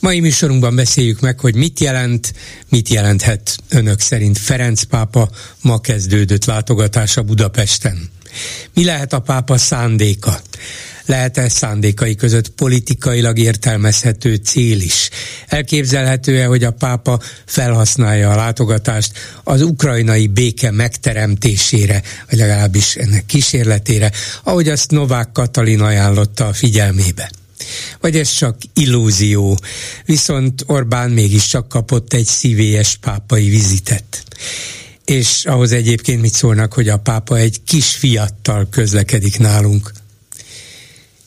Mai műsorunkban beszéljük meg, hogy mit jelent, mit jelenthet önök szerint Ferenc pápa ma kezdődött látogatása Budapesten. Mi lehet a pápa szándéka? Lehet-e szándékai között politikailag értelmezhető cél is? Elképzelhető-e, hogy a pápa felhasználja a látogatást az ukrajnai béke megteremtésére, vagy legalábbis ennek kísérletére, ahogy azt Novák Katalin ajánlotta a figyelmébe? Vagy ez csak illúzió, viszont Orbán mégiscsak kapott egy szívélyes pápai vizitet és ahhoz egyébként mit szólnak, hogy a pápa egy kis fiattal közlekedik nálunk.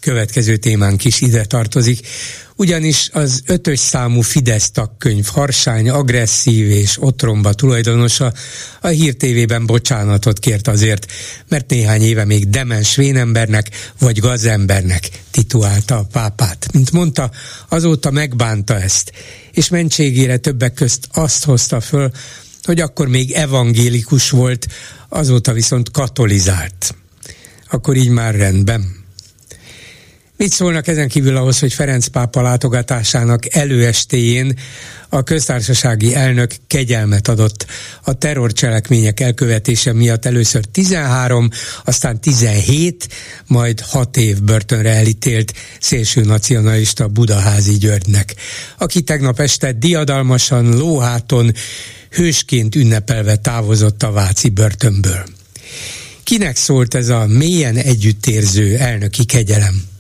Következő témánk is ide tartozik, ugyanis az ötös számú Fidesz tagkönyv harsány, agresszív és otromba tulajdonosa a Hír TV-ben bocsánatot kért azért, mert néhány éve még demens vénembernek vagy gazembernek titulálta a pápát. Mint mondta, azóta megbánta ezt, és mentségére többek közt azt hozta föl, hogy akkor még evangélikus volt, azóta viszont katolizált. Akkor így már rendben. Mit szólnak ezen kívül ahhoz, hogy Ferenc pápa látogatásának előestéjén a köztársasági elnök kegyelmet adott a terrorcselekmények elkövetése miatt először 13, aztán 17, majd 6 év börtönre elítélt szélső nacionalista Budaházi Györgynek, aki tegnap este diadalmasan, lóháton, hősként ünnepelve távozott a Váci börtönből. Kinek szólt ez a mélyen együttérző elnöki kegyelem?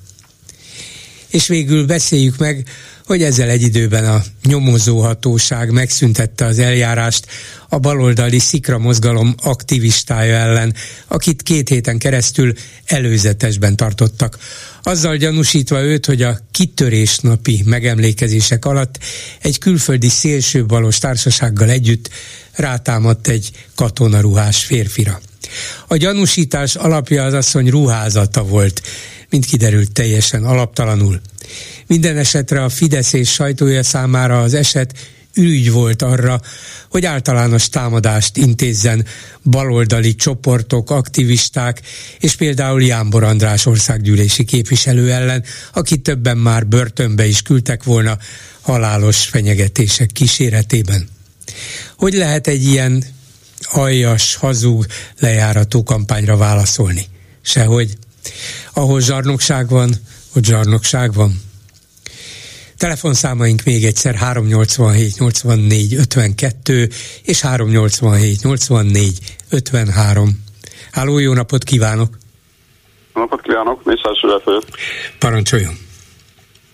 És végül beszéljük meg, hogy ezzel egy időben a nyomozóhatóság megszüntette az eljárást a baloldali szikra mozgalom aktivistája ellen, akit két héten keresztül előzetesben tartottak. Azzal gyanúsítva őt, hogy a kitörésnapi megemlékezések alatt egy külföldi szélsőbalos társasággal együtt rátámadt egy katonaruhás férfira. A gyanúsítás alapja az asszony ruházata volt, mint kiderült teljesen alaptalanul. Minden esetre a Fidesz és sajtója számára az eset ürügy volt arra, hogy általános támadást intézzen baloldali csoportok, aktivisták, és például Jánbor András országgyűlési képviselő ellen, aki többen már börtönbe is küldtek volna halálos fenyegetések kíséretében. Hogy lehet egy ilyen aljas, hazug, lejárató kampányra válaszolni? Sehogy. Ahol zsarnokság van, ott zsarnokság van. Telefonszámaink még egyszer 387 84 52 és 387 84 53. Háló, jó napot kívánok! Jó napot kívánok, Mészás vagyok. Parancsoljon!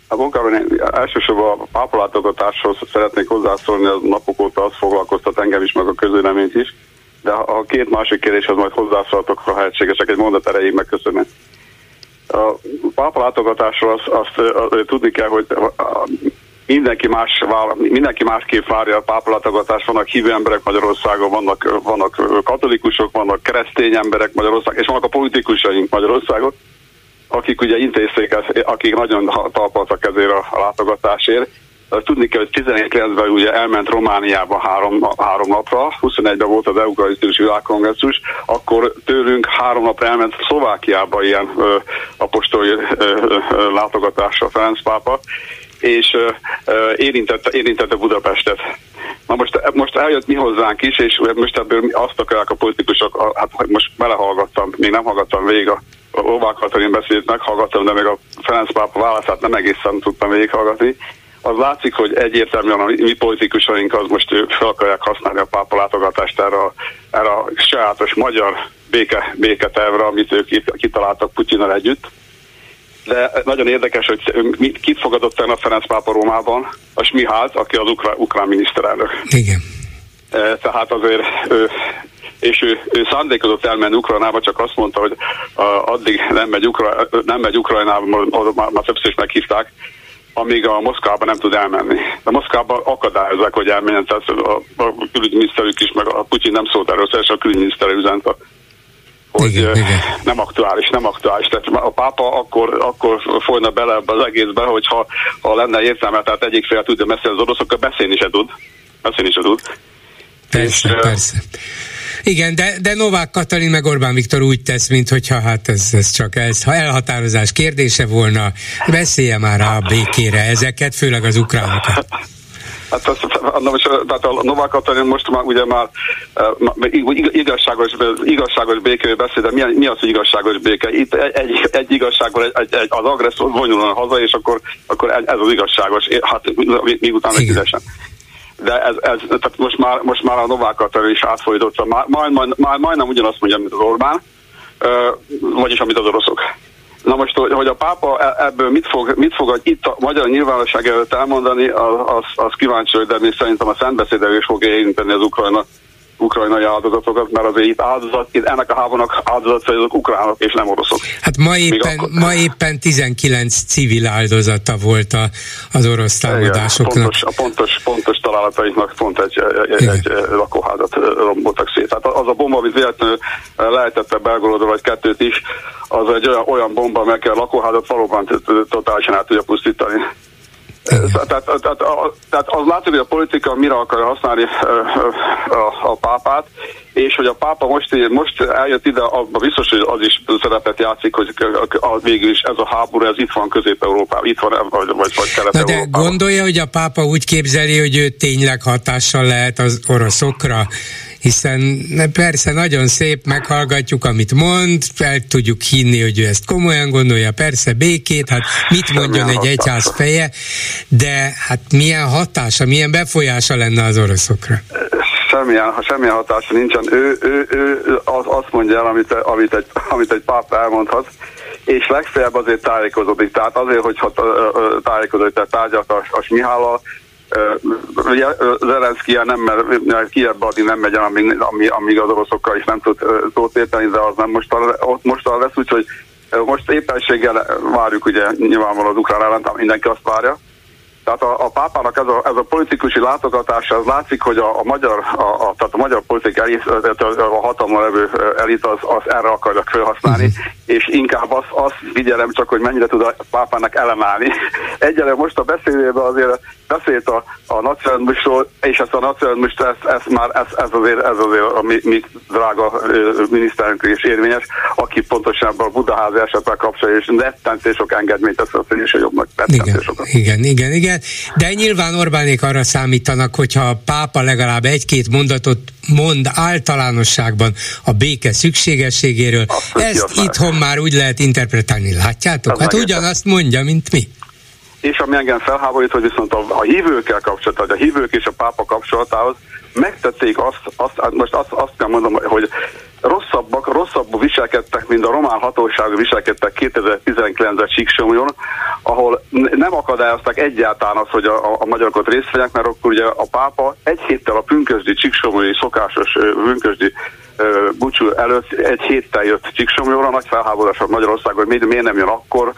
A munkában elsősorban a pápalátogatáshoz szeretnék hozzászólni, az napok óta azt foglalkoztat engem is, meg a közvéleményt is, de a két másik kérdéshez majd hozzászóltok, ha lehetségesek, egy mondat erejéig megköszönöm. A pápa látogatásról azt, azt, azt tudni kell, hogy mindenki, más, mindenki másképp várja a pápa látogatást. Vannak hívő emberek Magyarországon, vannak, vannak katolikusok, vannak keresztény emberek Magyarországon, és vannak a politikusaink Magyarországon, akik ugye intézték akik nagyon talpaltak ezért a látogatásért Tudni kell, hogy 19-ben ugye elment Romániába három, három napra, 21-ben volt az Eukarisztikus Világkongresszus, akkor tőlünk három napra elment Szlovákiába ilyen ö, apostoli ö, ö, látogatásra Ferenc pápa, és ö, érintette, érintette Budapestet. Na most, most eljött mi hozzánk is, és most ebből azt akarják a politikusok, hát most belehallgattam, még nem hallgattam végig a Óvák Katalin beszélt, meghallgattam, de még a Ferenc pápa válaszát nem egészen tudtam végighallgatni, az látszik, hogy egyértelműen a mi politikusaink az most fel akarják használni a pápa látogatást erre, a, erre a sajátos magyar béke, béketervre, amit ők kitaláltak Putyinnal együtt. De nagyon érdekes, hogy kit fogadott el a Ferenc pápa Rómában? A Smihált, aki az ukrán, ukrán miniszterelnök. Igen. E, tehát azért ő, és ő, ő szándékozott elmenni Ukrajnába, csak azt mondta, hogy addig nem megy, Ukra, nem megy Ukrajnába, már, már többször is meghívták, amíg a Moszkvába nem tud elmenni. De Moszkvába akadályozzák, hogy elmenjen, tehát a, a külügyminiszterük is, meg a Putyin nem szólt erről, szóval a külügyminiszter üzent, hogy igen, igen. nem aktuális, nem aktuális. Tehát a pápa akkor, akkor folyna bele ebbe az egészbe, hogyha ha lenne értelme, tehát egyik fél tudja beszélni az oroszokkal, beszélni se tud. Beszélni se tud. Persze, és, persze. Igen, de, de Novák Katalin meg Orbán Viktor úgy tesz, mintha hát ez, ez csak ez, ha elhatározás kérdése volna, beszélje már rá a békére ezeket, főleg az ukránokat. Hát az, most, tehát a Novák Katalin most már ugye már igazságos, igazságos békéről beszél, de mi, mi az, hogy igazságos béke? Itt egy, egy igazságban egy, egy, az agresszor vonulna haza, és akkor, akkor ez az igazságos, hát még utána fizesen de ez, ez tehát most már, most már a Novák Katalin is átfolytotta, már, majd, majd, majd, majdnem ugyanazt mondja, mint az Orbán, vagyis amit az oroszok. Na most, hogy a pápa e- ebből mit fog, mit fog itt a magyar nyilvánosság előtt elmondani, az, az kíváncsi, hogy de még szerintem a szentbeszédel is fogja érinteni az Ukrajna ukrajnai áldozatokat, mert azért itt áldozat, itt ennek a háborúnak áldozatai azok ukránok és nem oroszok. Hát ma éppen, akkor... ma éppen 19 civil áldozata volt a, az orosz támadásoknak. Igen, pontos, a pontos, pontos találataiknak pont egy, egy, egy lakóházat romboltak szét. Tehát az a bomba, amit véletlenül lehetett Belgorodra vagy kettőt is, az egy olyan, olyan bomba, amely a lakóházat valóban totálisan át tudja pusztítani. Tehát, tehát, tehát, tehát az látszik, hogy a politika mire akarja használni a, a pápát, és hogy a pápa most, most eljött ide, abban biztos, hogy az is szerepet játszik, hogy végül is ez a háború, ez itt van Közép-Európában, itt van, vagy, vagy, vagy Kelet-Európában. De gondolja, hogy a pápa úgy képzeli, hogy ő tényleg hatással lehet az oroszokra? Hiszen persze nagyon szép, meghallgatjuk, amit mond, el tudjuk hinni, hogy ő ezt komolyan gondolja, persze békét, hát mit mondjon egy egyház feje, de hát milyen hatása, milyen befolyása lenne az oroszokra? Semmilyen, semmilyen hatása nincsen. Ő, ő, ő az, azt mondja el, amit, amit, egy, amit egy pápa elmondhat, és legfeljebb azért tájékozódik. Tehát azért, hogyha tájékozódik, tehát tárgyalt a, a Smihállal, Ugye Zelenszky nem mer Kievbe adni nem megy amíg, amíg, az oroszokkal is nem tud szót érteni, de az nem most, ott most lesz, úgyhogy most éppenséggel várjuk ugye nyilvánvalóan az ukrán ellen, mindenki azt várja, tehát a, a pápának ez a, ez a politikusi látogatása, az látszik, hogy a, a magyar, a, a, tehát a magyar politik elit, a hatalma levő elit az, az erre akarja felhasználni, uh-huh. és inkább azt, azt figyelem csak, hogy mennyire tud a pápának ellenállni. Egyelőre most a beszédében azért beszélt a, a nacionalizmusról, és ezt a nacionalizmust, ezt, ezt már, ez, ez, azért, ez azért a mi, mi drága miniszterünk is érvényes, aki pontosan a Budaházi esetben kapcsolja, és rettentő sok engedményt tesz a jobbnak. Igen, igen, igen, igen, de nyilván Orbánék arra számítanak, hogyha a pápa legalább egy-két mondatot mond általánosságban a béke szükségességéről, azt ezt itthon már úgy lehet interpretálni, látjátok? Ez hát ugyanazt mondja, mint mi. És ami engem felháborít, hogy viszont a, a hívőkkel kapcsolatban, a hívők és a pápa kapcsolatához megtették azt, azt most azt, azt kell mondom, hogy rosszabbak, rosszabbul viselkedtek, mint a román hatóságok viselkedtek 2019-es Csíksomjon, ahol nem akadályoztak egyáltalán azt, hogy a, a magyarokat részt vegyenek, mert akkor ugye a pápa egy héttel a pünkösdi Csíksomjói szokásos pünkösdi búcsú előtt egy héttel jött Csíksomjóra, nagy felháborodás Magyarországon, hogy miért nem jön akkor,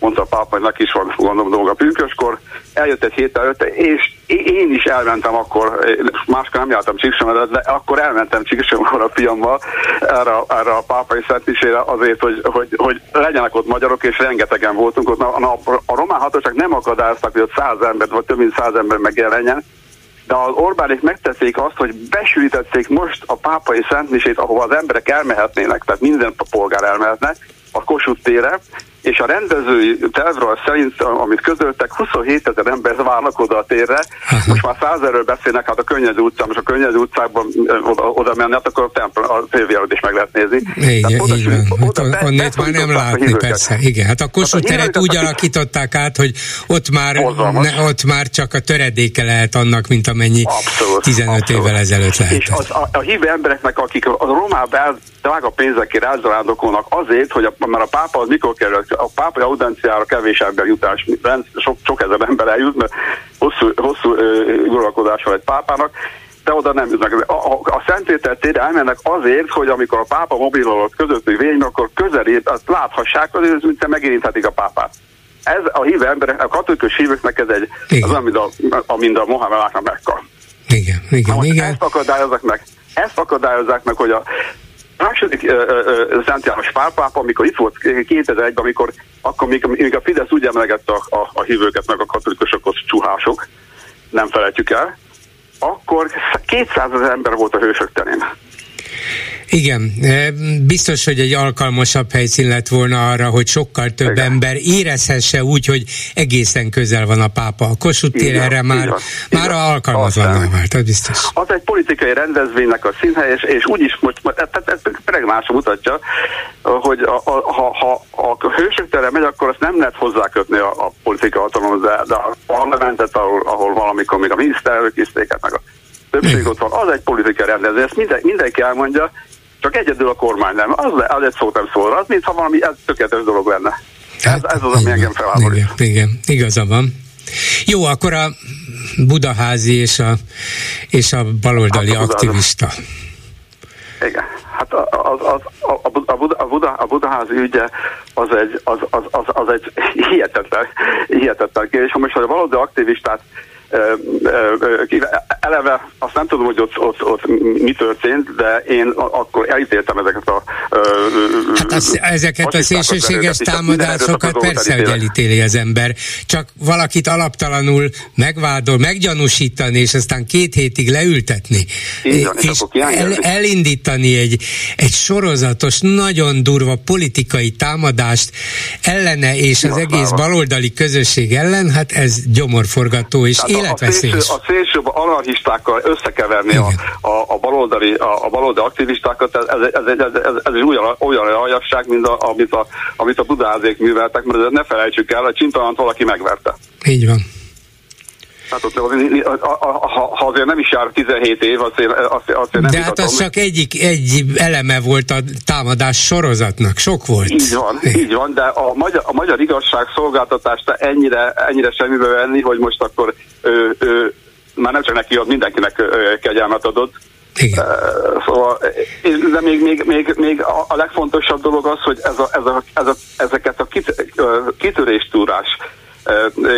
mondta a pápa, hogy neki is van gondolom dolga pünköskor, eljött egy héttel előtte, és én is elmentem akkor, máskor nem jártam Csíksomra, de akkor elmentem Csíksomra a fiammal erre, erre a pápai szentmisére azért, hogy, hogy, hogy legyenek ott magyarok, és rengetegen voltunk ott. A, a, a román hatóság nem akadályoztak, hogy ott száz ember, vagy több mint száz ember megjelenjen, de az Orbánék megtették azt, hogy besűrítették most a pápai szentmisét, ahova az emberek elmehetnének, tehát minden polgár elmehetne, a Kossuth tére, és a rendezői tervről szerint, amit közöltek, 27 ezer ember várnak oda a térre, most már százerről beszélnek, hát a Könnyedű utcán, most a Könnyedű utcákban oda, oda menni, hát akkor a, templom, a tévé is meg lehet nézni. Igen, oda, így van. Oda, hát, onnét már nem látni, persze. Igen, hát a Kossuth hát teret úgy alakították át, hogy ott már, ne, ott már csak a töredéke lehet annak, mint amennyi abszolút, 15 abszolút. évvel ezelőtt lehetett. És az, a, a hívő embereknek, akik a romába drága pénzekért elzarándokolnak azért, hogy a, mert a pápa az mikor kerül a pápai audenciára kevés ember jutás, sok, sok ezer ember eljut, mert hosszú, hosszú uralkodás van egy pápának, de oda nem jutnak. A, a, a Szentpéter térre elmennek azért, hogy amikor a pápa mobil alatt közöttük végig, akkor közelét, azt láthassák, hogy mint megérinthetik a pápát. ez a hívő emberek, a katolikus hívőknek ez egy, igen. az mint a, mint a Mohamed Mekka. Igen, igen, Na, igen. Ezt akadályozzák meg, ezt akadályozzák meg, hogy a második uh, Szent János Pálpápa, amikor itt volt 2001-ben, amikor akkor még, még a Fidesz úgy emlegette a, a, a hívőket, meg a katolikusokhoz csuhások, nem felejtjük el, akkor 200 ezer ember volt a hősök terén. Igen, e, biztos, hogy egy alkalmasabb helyszín lett volna arra, hogy sokkal több Igen. ember érezhesse úgy, hogy egészen közel van a pápa. A Kossuth tér erre már, igen, már alkalmatlanná vált, az biztos. Az egy politikai rendezvénynek a színhely, és, és úgyis most, tehát ez pregnás mutatja, hogy a, a, ha, ha a hősök tere megy, akkor azt nem lehet hozzákötni a, a politika hatalomhoz, de, de a parlamentet, ahol, ahol valamikor még a miniszterelők isztéket, meg a többség ott van, az egy politikai rendezvény, ezt minden, mindenki elmondja, csak egyedül a kormány nem. Az, az egy szót nem szól. Az, mintha valami ez tökéletes dolog lenne. Hát, ez, ez az, ami engem felháborít. Igen, igen, igaza van. Jó, akkor a budaházi és a, és a baloldali hát a aktivista. Igen, hát az, az, a, a, Buda, a, Buda, a budaházi ügye az egy, az, az, az, az egy hihetetlen, hihetetlen kérdés. Ha most a valódi aktivistát eleve azt nem tudom, hogy ott, ott, ott mi történt, de én akkor elítéltem ezeket a... Hát az, ezeket a szélsőséges támadásokat persze, hogy elítéli az ember. Csak valakit alaptalanul megvádol, meggyanúsítani, és aztán két hétig leültetni. Igen, és, és el, elindítani egy, egy sorozatos, nagyon durva politikai támadást ellene és az egész baloldali közösség ellen, hát ez gyomorforgató, és én életveszélyes. A szélső, a szélső anarchistákkal összekeverni a, a, a, baloldali, a, a baloldali aktivistákat, ez, ez, ez, ez, ez, ez egy olyan, olyan aljasság, mint a, amit, a, amit a budázék műveltek, mert ne felejtsük el, hogy Csintalant valaki megverte. Így van. Hát ott, ha, ha azért nem is jár 17 év, azért, azért, azért nem De hát az csak egyik, egy eleme volt a támadás sorozatnak, sok volt. Így van, így van, de a magyar, a magyar igazságszolgáltatást ennyire, ennyire semmibe venni, hogy most akkor ő, ő, már nem csak neki ad, mindenkinek kegyelmet adott. Igen. Szóval, de még, még, még, még a legfontosabb dolog az, hogy ez a, ez a, ez a, ezeket a kit, kitöréstúrás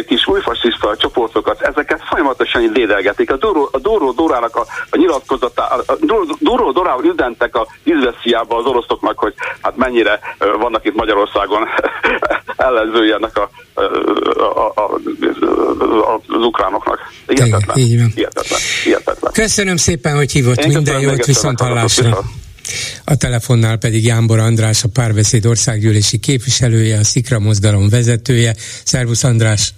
kis újfasiszta csoportokat, ezeket folyamatosan lédelgetik. A Duró, a Duró Dorának a, a nyilatkozatá, a Duró Dorával üzentek a Izvesziába az oroszoknak, hogy hát mennyire vannak itt Magyarországon ellenzői ennek a, a, a, a, az ukránoknak. Hihetetlen. Hihetetlen. Hihetetlen. Köszönöm szépen, hogy hívott. Én Minden jót, viszont hallásra. A telefonnál pedig Jámbor András, a párbeszéd országgyűlési képviselője, a Szikra mozdalom vezetője. Szervusz András!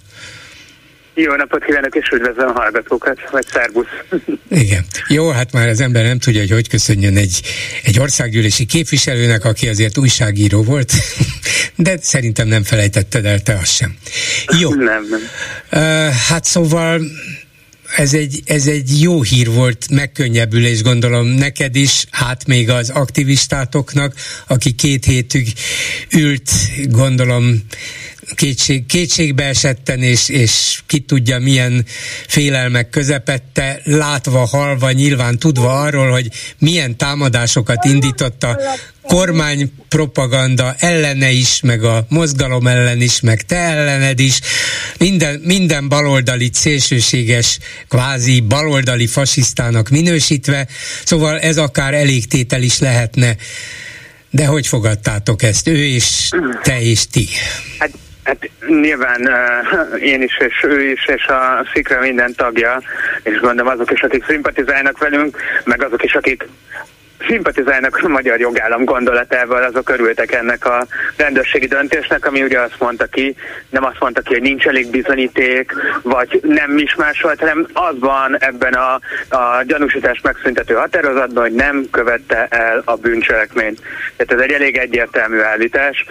Jó napot kívánok, és üdvözlöm a hallgatókat, vagy szervusz. Igen. Jó, hát már az ember nem tudja, hogy hogy köszönjön egy, egy országgyűlési képviselőnek, aki azért újságíró volt, de szerintem nem felejtetted el te azt sem. Jó. Nem, nem. Uh, hát szóval ez egy, ez egy jó hír volt, megkönnyebbülés gondolom neked is, hát még az aktivistátoknak, aki két hétig ült, gondolom kétség, kétségbe esetten, és, és ki tudja milyen félelmek közepette, látva, halva, nyilván tudva arról, hogy milyen támadásokat indított a kormány propaganda ellene is, meg a mozgalom ellen is, meg te ellened is, minden, minden baloldali szélsőséges, kvázi baloldali fasisztának minősítve, szóval ez akár elégtétel is lehetne. De hogy fogadtátok ezt, ő és te és ti? Hát Hát nyilván uh, én is, és ő is, és a Szikra minden tagja, és gondolom azok is, akik szimpatizálnak velünk, meg azok is, akik szimpatizálnak a magyar jogállam gondolatával, azok örültek ennek a rendőrségi döntésnek, ami ugye azt mondta ki, nem azt mondta ki, hogy nincs elég bizonyíték, vagy nem is másolt, hanem az van ebben a, a gyanúsítás megszüntető határozatban, hogy nem követte el a bűncselekményt. Tehát ez egy elég egyértelmű állítás.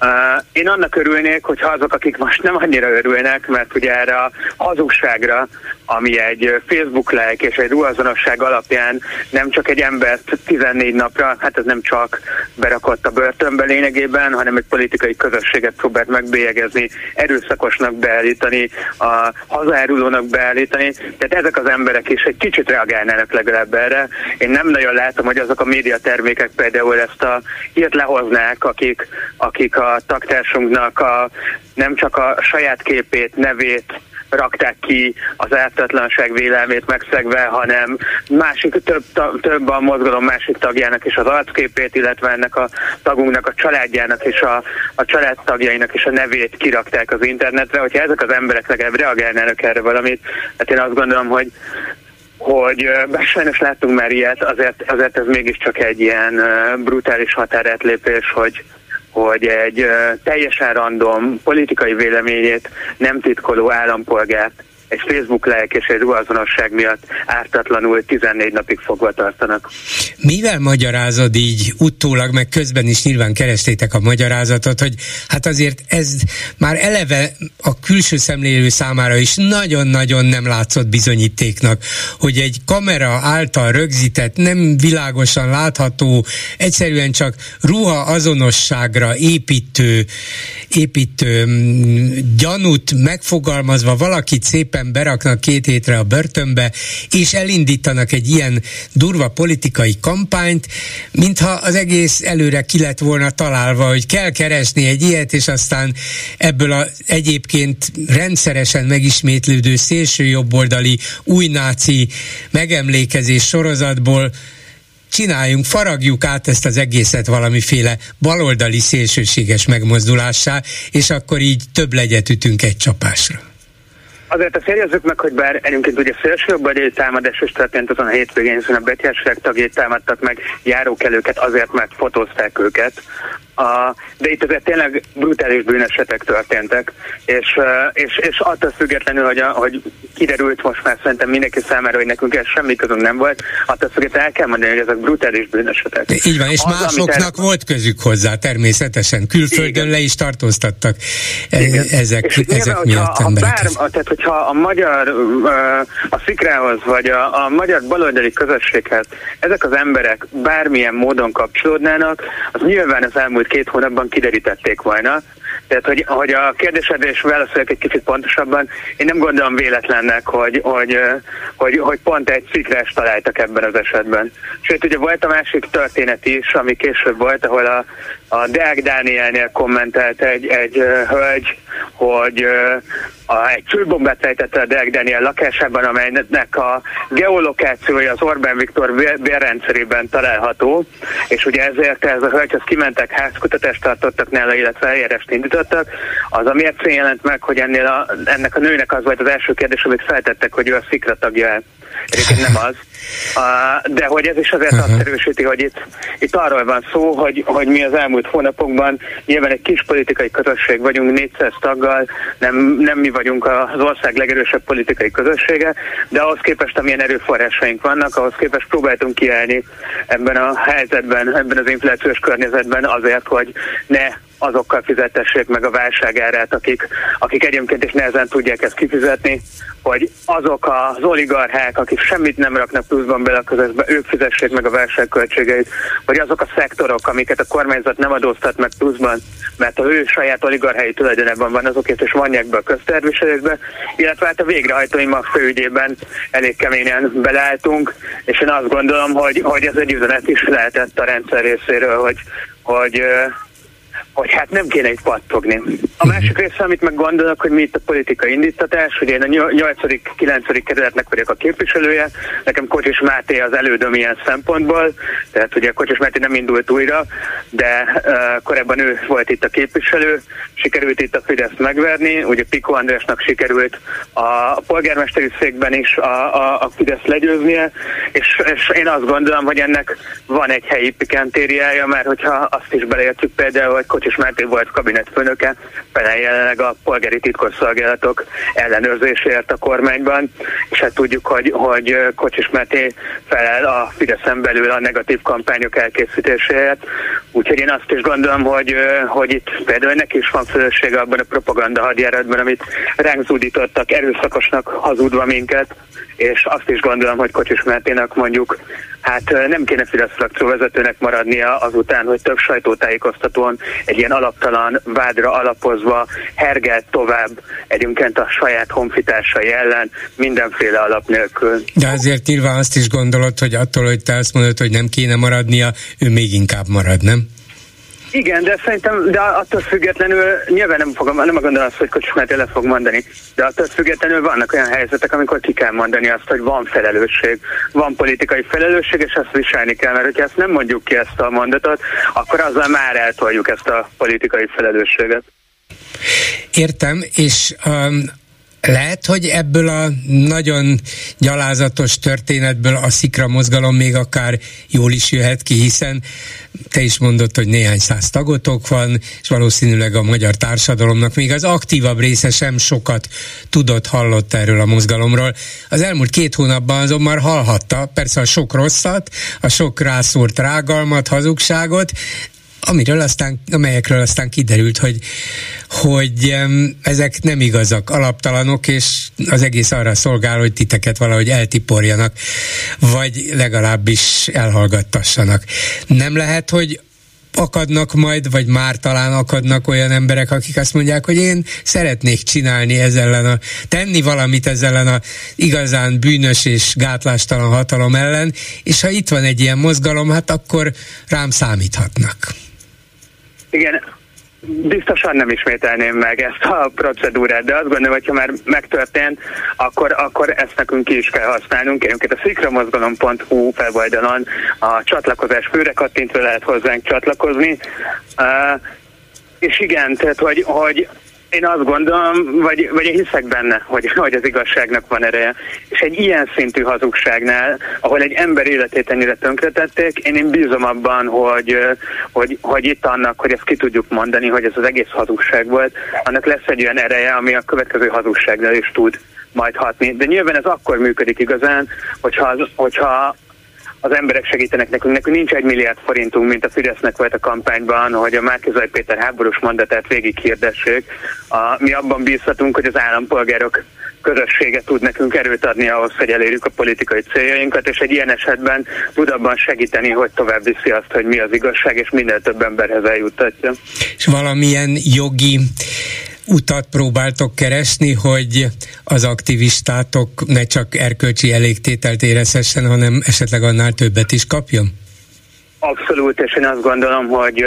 Uh, én annak örülnék, hogyha azok, akik most nem annyira örülnek, mert ugye erre a hazugságra, ami egy Facebook like és egy ruhazonosság alapján nem csak egy embert 14 napra, hát ez nem csak berakott a börtönbe lényegében, hanem egy politikai közösséget próbált megbélyegezni, erőszakosnak beállítani, a hazaárulónak beállítani. Tehát ezek az emberek is egy kicsit reagálnának legalább erre. Én nem nagyon látom, hogy azok a médiatermékek például ezt a hírt lehoznák, akik, akik a taktársunknak a, nem csak a saját képét, nevét, rakták ki az ártatlanság vélelmét megszegve, hanem másik, több, több a mozgalom másik tagjának is az arcképét, illetve ennek a tagunknak, a családjának és a, a családtagjainak is a nevét kirakták az internetre. Hogyha ezek az emberek legalább reagálnának erre valamit, hát én azt gondolom, hogy hogy bár sajnos láttunk már ilyet, azért, azért ez mégiscsak egy ilyen brutális határátlépés, hogy, hogy egy teljesen random politikai véleményét nem titkoló állampolgárt egy Facebook lelk és egy ruhazonosság miatt ártatlanul 14 napig fogva tartanak. Mivel magyarázod így utólag, meg közben is nyilván kerestétek a magyarázatot, hogy hát azért ez már eleve a külső szemlélő számára is nagyon-nagyon nem látszott bizonyítéknak, hogy egy kamera által rögzített, nem világosan látható, egyszerűen csak ruha azonosságra építő, építő mm, gyanút megfogalmazva valakit szépen szépen beraknak két hétre a börtönbe, és elindítanak egy ilyen durva politikai kampányt, mintha az egész előre ki lett volna találva, hogy kell keresni egy ilyet, és aztán ebből a egyébként rendszeresen megismétlődő szélső jobboldali új náci megemlékezés sorozatból csináljunk, faragjuk át ezt az egészet valamiféle baloldali szélsőséges megmozdulássá, és akkor így több legyet ütünk egy csapásra. Azért azt jegyezzük meg, hogy bár egyébként ugye szélsőjobbali támadás is történt azon a hétvégén, hiszen a betyárság tagjait támadtak meg járókelőket azért, mert fotózták őket. A, de itt azért tényleg brutális bűnesetek történtek, és, és, és attól függetlenül, hogy, a, hogy kiderült most már szerintem mindenki számára, hogy nekünk ez semmi közünk nem volt, attól függetlenül el kell mondani, hogy ezek brutális bűnesetek. Így van, és Az, másoknak el... volt közük hozzá természetesen, külföldön Igen. le is tartóztattak e- Igen. ezek, és ezek nyilván, miatt ha, embereket. Bár, tehát, hogyha a magyar, a szikrához, vagy a, a magyar baloldali közösséghez ezek az emberek bármilyen módon kapcsolódnának, az nyilván az elmúlt elmúlt két hónapban kiderítették volna. Tehát, hogy, hogy a kérdésedre is válaszolok egy kicsit pontosabban, én nem gondolom véletlennek, hogy, hogy, hogy, hogy pont egy szikrás találtak ebben az esetben. Sőt, ugye volt a másik történet is, ami később volt, ahol a, a Deák Dánielnél kommentelt egy, egy hölgy, hogy a, egy csőbombát rejtette a Deák Dániel lakásában, amelynek a geolokációja az Orbán Viktor bérrendszerében található, és ugye ezért ez a hölgyhez kimentek, házkutatást tartottak nála, illetve eljárást indítottak. Az, ami egyszerűen jelent meg, hogy ennél a, ennek a nőnek az volt az első kérdés, amit feltettek, hogy ő a szikra tagja Egyébként nem az. Uh, de hogy ez is azért uh-huh. azt erősíti, hogy itt, itt arról van szó, hogy, hogy mi az elmúlt hónapokban nyilván egy kis politikai közösség vagyunk, 400 taggal, nem, nem mi vagyunk az ország legerősebb politikai közössége, de ahhoz képest, amilyen erőforrásaink vannak, ahhoz képest próbáltunk kiállni ebben a helyzetben, ebben az inflációs környezetben azért, hogy ne azokkal fizetessék meg a válságárát, akik, akik egyébként is nehezen tudják ezt kifizetni, hogy azok az oligarchák, akik semmit nem raknak pluszban bele a közösbe, ők fizessék meg a válságköltségeit, vagy azok a szektorok, amiket a kormányzat nem adóztat meg pluszban, mert a ő saját oligarchai tulajdonában van, azokért is vonják be a közterviselésbe, illetve hát a végrehajtói mag főügyében elég keményen beleálltunk, és én azt gondolom, hogy, hogy ez egy üzenet is lehetett a rendszer részéről, hogy, hogy hogy hát nem kéne itt pattogni. A másik része, amit meg gondolok, hogy mi itt a politikai indítatás, hogy én a 8.-9. kerületnek vagyok a képviselője, nekem Kocsis Máté az elődöm ilyen szempontból, tehát ugye Kocsis Máté nem indult újra, de uh, korábban ő volt itt a képviselő, sikerült itt a Fidesz megverni, ugye Piko Andrásnak sikerült a polgármesteri székben is a, a, a Fidesz legyőznie, és, és én azt gondolom, hogy ennek van egy helyi pikantériája, mert hogyha azt is beleértjük például, hogy Kocsis Máté volt kabinetfőnöke, felel jelenleg a polgári titkosszolgálatok ellenőrzéséért a kormányban, és hát tudjuk, hogy, hogy Kocsis Máté felel a Fideszen belül a negatív kampányok elkészítéséért. Úgyhogy én azt is gondolom, hogy, hogy itt például neki is van felelőssége abban a propaganda hadjáratban, amit ránk zúdítottak, erőszakosnak hazudva minket, és azt is gondolom, hogy Kocsis Máténak mondjuk hát nem kéne Fidesz frakció vezetőnek maradnia azután, hogy több sajtótájékoztatón egy ilyen alaptalan vádra alapozva hergelt tovább egyébként a saját honfitársai ellen mindenféle alap nélkül. De azért írva azt is gondolod, hogy attól, hogy te azt mondod, hogy nem kéne maradnia, ő még inkább marad, nem? Igen, de szerintem, de attól függetlenül, nyilván nem, fogom, nem gondolom azt, hogy Kocsmát le fog mondani, de attól függetlenül vannak olyan helyzetek, amikor ki kell mondani azt, hogy van felelősség, van politikai felelősség, és ezt viselni kell, mert hogyha ezt nem mondjuk ki ezt a mondatot, akkor azzal már eltoljuk ezt a politikai felelősséget. Értem, és um, lehet, hogy ebből a nagyon gyalázatos történetből a szikra mozgalom még akár jól is jöhet ki, hiszen te is mondod, hogy néhány száz tagotok van, és valószínűleg a magyar társadalomnak még az aktívabb része sem sokat tudott, hallott erről a mozgalomról. Az elmúlt két hónapban azon már hallhatta, persze a sok rosszat, a sok rászórt rágalmat, hazugságot, amiről aztán, amelyekről aztán kiderült, hogy, hogy ezek nem igazak, alaptalanok, és az egész arra szolgál, hogy titeket valahogy eltiporjanak, vagy legalábbis elhallgattassanak. Nem lehet, hogy akadnak majd, vagy már talán akadnak olyan emberek, akik azt mondják, hogy én szeretnék csinálni ezzel ellen a, tenni valamit ezzel ellen a igazán bűnös és gátlástalan hatalom ellen, és ha itt van egy ilyen mozgalom, hát akkor rám számíthatnak. Igen, biztosan nem ismételném meg ezt a procedúrát, de azt gondolom, hogy ha már megtörtént, akkor, akkor ezt nekünk ki is kell használnunk. Egyébként a szikramozgalom.hu weboldalon a csatlakozás főre kattintva lehet hozzánk csatlakozni. Uh, és igen, tehát hogy, hogy én azt gondolom, vagy, vagy én hiszek benne, hogy, hogy az igazságnak van ereje. És egy ilyen szintű hazugságnál, ahol egy ember életét ennyire tönkretették, én, én bízom abban, hogy, hogy, hogy itt annak, hogy ezt ki tudjuk mondani, hogy ez az egész hazugság volt, annak lesz egy olyan ereje, ami a következő hazugságnál is tud majd hatni. De nyilván ez akkor működik igazán, hogyha, hogyha az emberek segítenek nekünk. Nekünk nincs egy milliárd forintunk, mint a Fidesznek volt a kampányban, hogy a Márkizaj Péter háborús mondatát végig hirdessék. A, mi abban bízhatunk, hogy az állampolgárok közössége tud nekünk erőt adni ahhoz, hogy elérjük a politikai céljainkat, és egy ilyen esetben tud abban segíteni, hogy tovább viszi azt, hogy mi az igazság, és minél több emberhez eljuttatja. És valamilyen jogi utat próbáltok keresni, hogy az aktivistátok ne csak erkölcsi elégtételt érezhessen, hanem esetleg annál többet is kapjon? Abszolút, és én azt gondolom, hogy,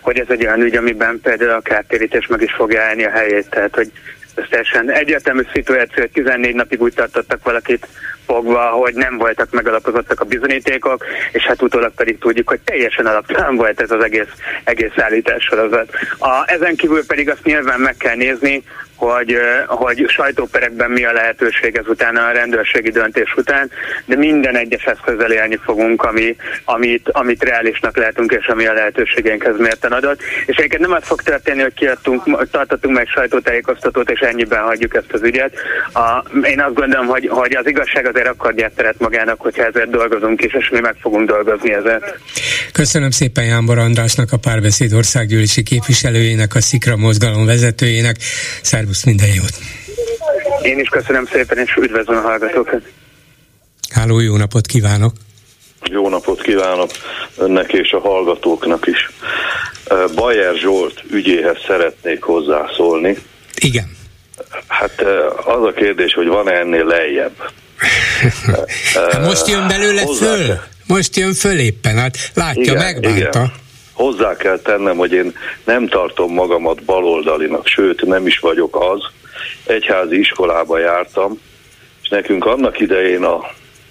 hogy ez egy olyan ügy, amiben például a kártérítés meg is fogja állni a helyét. Tehát, hogy ez teljesen egyértelmű szituáció, hogy 14 napig úgy tartottak valakit fogva, hogy nem voltak megalapozottak a bizonyítékok, és hát utólag pedig tudjuk, hogy teljesen alaptalan volt ez az egész, egész állítás sorozat. A, ezen kívül pedig azt nyilván meg kell nézni, hogy, hogy sajtóperekben mi a lehetőség ezután a rendőrségi döntés után, de minden egyes eszközzel élni fogunk, ami, amit, amit reálisnak lehetünk, és ami a lehetőségeinkhez mérten adott. És egyébként nem az fog történni, hogy kiadtunk, tartottunk meg sajtótájékoztatót, és ennyiben hagyjuk ezt az ügyet. A, én azt gondolom, hogy, hogy az igazság azért akkor teret magának, hogyha ezért dolgozunk is, és mi meg fogunk dolgozni ezért. Köszönöm szépen Jánbor Andrásnak, a Párbeszéd országgyűlési képviselőjének, a Szikra mozgalom vezetőjének. Szervusz, minden jót! Én is köszönöm szépen, és üdvözlöm a hallgatókat! Háló, jó napot kívánok! Jó napot kívánok önnek és a hallgatóknak is. Bajer Zsolt ügyéhez szeretnék hozzászólni. Igen. Hát az a kérdés, hogy van-e ennél lejjebb? Hát most jön belőle föl. Most jön föl éppen, hát látja, igen, megbánta. Igen hozzá kell tennem, hogy én nem tartom magamat baloldalinak, sőt nem is vagyok az. Egyházi iskolába jártam, és nekünk annak idején a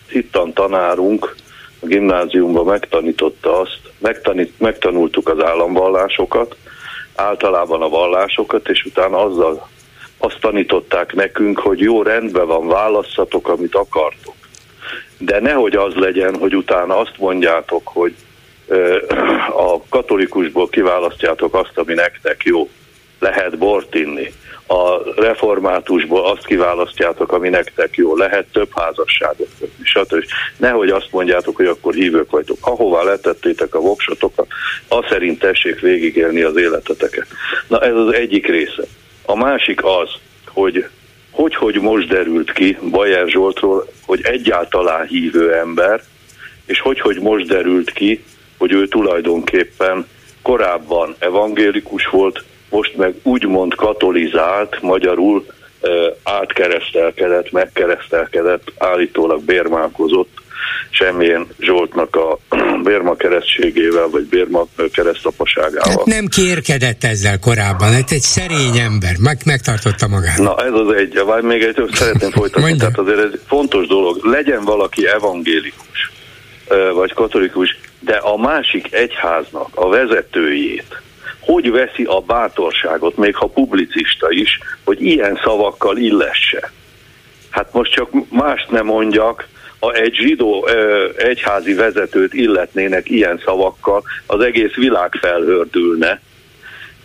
hittan tanárunk a gimnáziumban megtanította azt, megtanít, megtanultuk az államvallásokat, általában a vallásokat, és utána azzal azt tanították nekünk, hogy jó rendben van, válasszatok, amit akartok. De nehogy az legyen, hogy utána azt mondjátok, hogy a katolikusból kiválasztjátok azt, ami nektek jó. Lehet bort inni. A reformátusból azt kiválasztjátok, ami nektek jó. Lehet több házasságot kötni, stb. Nehogy azt mondjátok, hogy akkor hívők vagytok. Ahová letettétek a voksotokat, az szerint tessék végigélni az életeteket. Na ez az egyik része. A másik az, hogy hogy, hogy most derült ki Bajer Zsoltról, hogy egyáltalán hívő ember, és hogy, hogy most derült ki, hogy ő tulajdonképpen korábban evangélikus volt, most meg úgymond katolizált, magyarul átkeresztelkedett, megkeresztelkedett, állítólag bérmálkozott semmilyen Zsoltnak a Bérma keresztségével, vagy Bérma keresztapaságával. Hát nem kérkedett ezzel korábban, hát egy szerény ember, meg, megtartotta magát. Na ez az egy, vagy még egy szeretném folytatni, tehát azért ez fontos dolog, legyen valaki evangélikus, vagy katolikus, de a másik egyháznak a vezetőjét, hogy veszi a bátorságot, még ha publicista is, hogy ilyen szavakkal illesse. Hát most csak mást nem mondjak, ha egy zsidó egyházi vezetőt illetnének ilyen szavakkal, az egész világ felhördülne,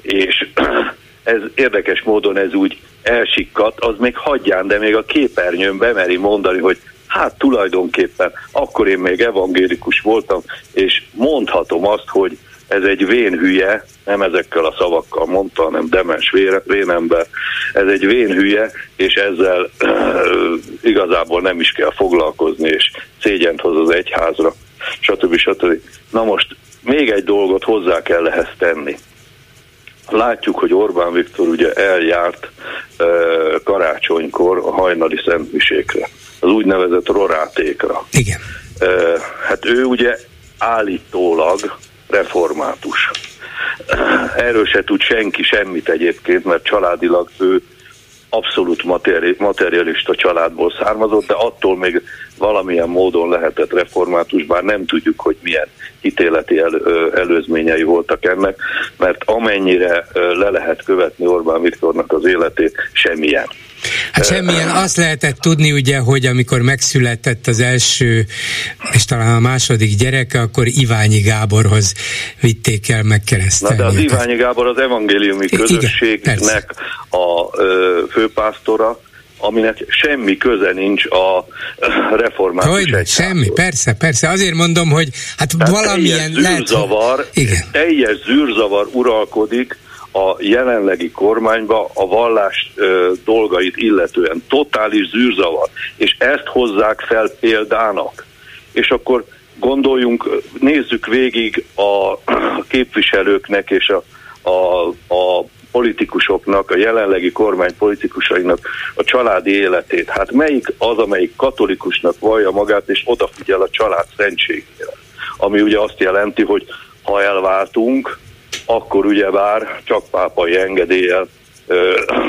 és ez érdekes módon ez úgy elsikkat, az még hagyján, de még a képernyőn bemeri mondani, hogy hát tulajdonképpen akkor én még evangélikus voltam, és mondhatom azt, hogy ez egy vén hülye, nem ezekkel a szavakkal mondta, hanem demens vénember, ez egy vén hülye, és ezzel igazából nem is kell foglalkozni, és szégyent hoz az egyházra, stb. stb. Na most még egy dolgot hozzá kell ehhez tenni. Látjuk, hogy Orbán Viktor ugye eljárt karácsonykor a hajnali szentmisékre, az úgynevezett rorátékra. Igen. Hát ő ugye állítólag református. Erről se tud senki semmit egyébként, mert családilag ő abszolút materialista családból származott, de attól még valamilyen módon lehetett református, bár nem tudjuk, hogy milyen hitéleti el, előzményei voltak ennek, mert amennyire le lehet követni Orbán Viktornak az életét, semmilyen. Hát semmilyen, azt lehetett tudni ugye, hogy amikor megszületett az első, és talán a második gyereke, akkor Iványi Gáborhoz vitték el megkeresztelni. Na de az Iványi Gábor az evangéliumi közösségnek Igen, a ö, főpásztora, aminek semmi köze nincs a református Hogy, semmi, persze, persze. Azért mondom, hogy hát Tehát valamilyen teljes zűrzavar, lehet, igen. teljes zűrzavar uralkodik a jelenlegi kormányba a vallás ö, dolgait illetően. Totális zűrzavar. És ezt hozzák fel példának. És akkor gondoljunk, nézzük végig a képviselőknek és a, a, a politikusoknak, a jelenlegi kormány politikusainak a családi életét. Hát melyik az, amelyik katolikusnak vallja magát, és odafigyel a család szentségére? Ami ugye azt jelenti, hogy ha elváltunk, akkor ugyebár csak pápai engedéllyel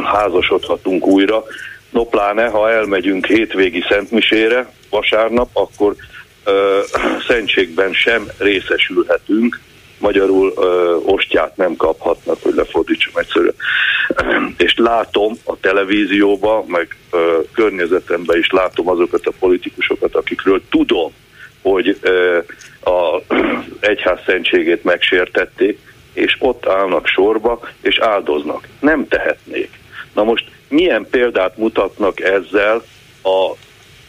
házasodhatunk újra. No pláne, ha elmegyünk hétvégi szentmisére vasárnap, akkor ö, szentségben sem részesülhetünk, magyarul ö, ostját nem kaphatnak, hogy lefordítsam egyszerűen. És látom a televízióban, meg ö, környezetemben is látom azokat a politikusokat, akikről tudom, hogy ö, a egyház szentségét megsértették, és ott állnak sorba, és áldoznak. Nem tehetnék. Na most milyen példát mutatnak ezzel a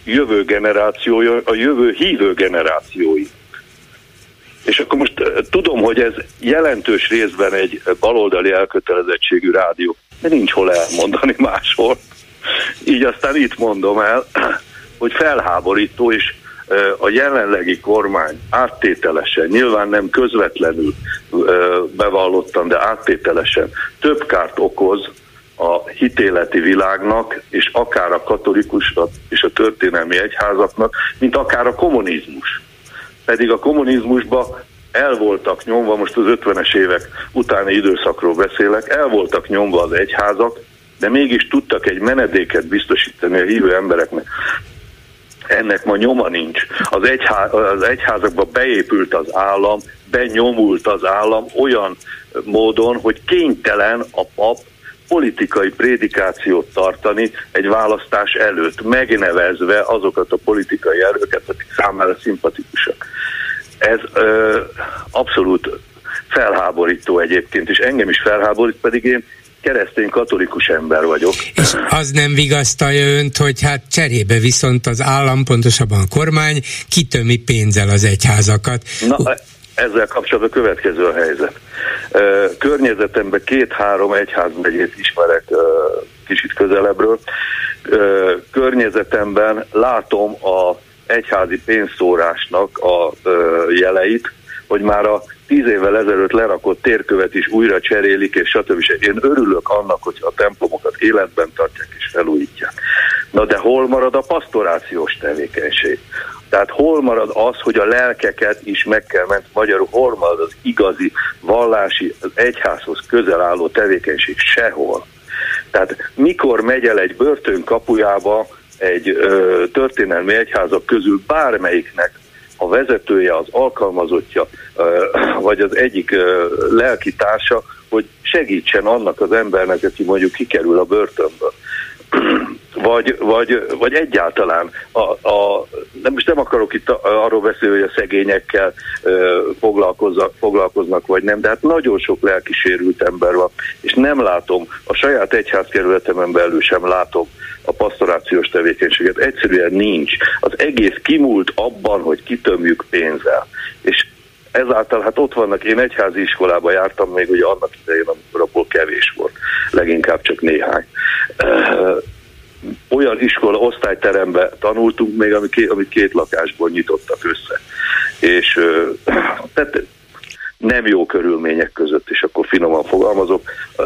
jövő generációja, a jövő hívő generációi? És akkor most eh, tudom, hogy ez jelentős részben egy baloldali elkötelezettségű rádió, de nincs hol elmondani máshol. Így aztán itt mondom el, hogy felháborító, és a jelenlegi kormány áttételesen, nyilván nem közvetlenül bevallottan, de áttételesen több kárt okoz a hitéleti világnak, és akár a katolikus és a történelmi egyházaknak, mint akár a kommunizmus. Pedig a kommunizmusba el voltak nyomva, most az 50-es évek utáni időszakról beszélek, el voltak nyomva az egyházak, de mégis tudtak egy menedéket biztosítani a hívő embereknek ennek ma nyoma nincs. Az, egyház, az egyházakba beépült az állam, benyomult az állam olyan módon, hogy kénytelen a pap politikai prédikációt tartani egy választás előtt, megnevezve azokat a politikai erőket, akik számára szimpatikusak. Ez ö, abszolút felháborító egyébként, és engem is felháborít, pedig én keresztény katolikus ember vagyok. És az nem vigasztalja önt, hogy hát cserébe viszont az állam, pontosabban a kormány kitömi pénzzel az egyházakat. Na, ezzel kapcsolatban a következő a helyzet. Környezetemben két-három egyházmegyét ismerek kicsit közelebbről. Környezetemben látom a egyházi pénzszórásnak a jeleit, hogy már a tíz évvel ezelőtt lerakott térkövet is újra cserélik, és stb. Én örülök annak, hogy a templomokat életben tartják és felújítják. Na de hol marad a pastorációs tevékenység? Tehát hol marad az, hogy a lelkeket is meg kell menni, magyarul hol marad az igazi vallási, az egyházhoz közel álló tevékenység? Sehol. Tehát mikor megy el egy börtön kapujába egy ö, történelmi egyházak közül bármelyiknek a vezetője, az alkalmazottja, vagy az egyik lelki társa, hogy segítsen annak az embernek, aki mondjuk kikerül a börtönből. Vagy, vagy, vagy egyáltalán, a, a, nem, most nem akarok itt arról beszélni, hogy a szegényekkel foglalkoznak, foglalkoznak, vagy nem, de hát nagyon sok lelkisérült ember van, és nem látom, a saját egyházkerületemen belül sem látom a pastorációs tevékenységet. Egyszerűen nincs. Az egész kimúlt abban, hogy kitömjük pénzzel. És ezáltal hát ott vannak, én egyházi iskolába jártam még ugye annak idején, amikor abból kevés volt, leginkább csak néhány. Olyan iskola osztályterembe tanultunk még, amit két, amit két lakásból nyitottak össze. És tehát nem jó körülmények között, és akkor finoman fogalmazok.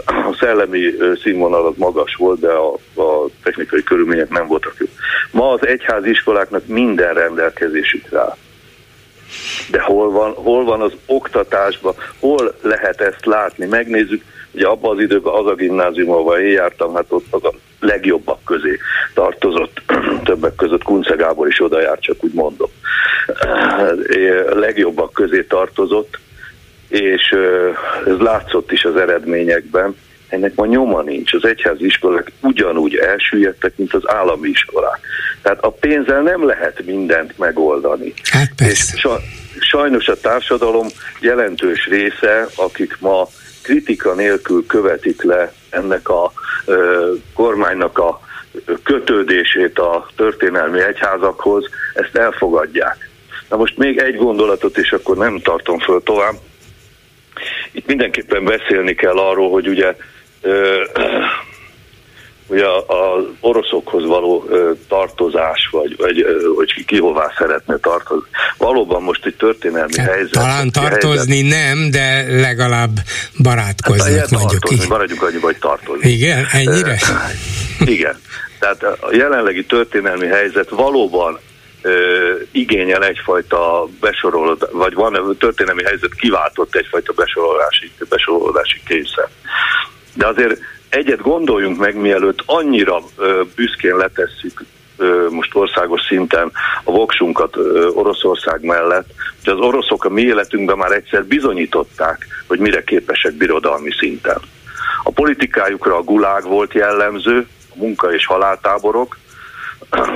A szellemi színvonal az magas volt, de a, a technikai körülmények nem voltak jó. Ma az egyházi iskoláknak minden rendelkezésükre áll. De hol van, hol van az oktatásban, hol lehet ezt látni? Megnézzük, ugye abban az időben az a gimnázium, ahol én jártam, hát ott a legjobbak közé tartozott, többek között Kunce Gábor is oda járt, csak úgy mondom. Legjobbak közé tartozott, és ez látszott is az eredményekben, ennek ma nyoma nincs. Az egyházi iskolák ugyanúgy elsüllyedtek, mint az állami iskolák. Tehát a pénzzel nem lehet mindent megoldani. Hát persze. És sajnos a társadalom jelentős része, akik ma kritika nélkül követik le ennek a ö, kormánynak a kötődését a történelmi egyházakhoz, ezt elfogadják. Na most még egy gondolatot, és akkor nem tartom föl tovább. Itt mindenképpen beszélni kell arról, hogy ugye ugye az oroszokhoz való ö, tartozás, vagy, vagy ö, hogy ki hová szeretne tartozni. Valóban most egy történelmi hát, helyzet. Talán tartozni helyzet, nem, de legalább barátkoznak hát, mondjuk. Tartozni, maradjunk annyi, hogy tartozni. Igen, ennyire? igen. Tehát a jelenlegi történelmi helyzet valóban ö, igényel egyfajta besorolási, vagy van történelmi helyzet kiváltott egyfajta besorolási, besorolási kényszer. De azért egyet gondoljunk meg, mielőtt annyira büszkén letesszük most országos szinten a voksunkat Oroszország mellett, hogy az oroszok a mi életünkben már egyszer bizonyították, hogy mire képesek birodalmi szinten. A politikájukra a gulág volt jellemző, a munka- és haláltáborok,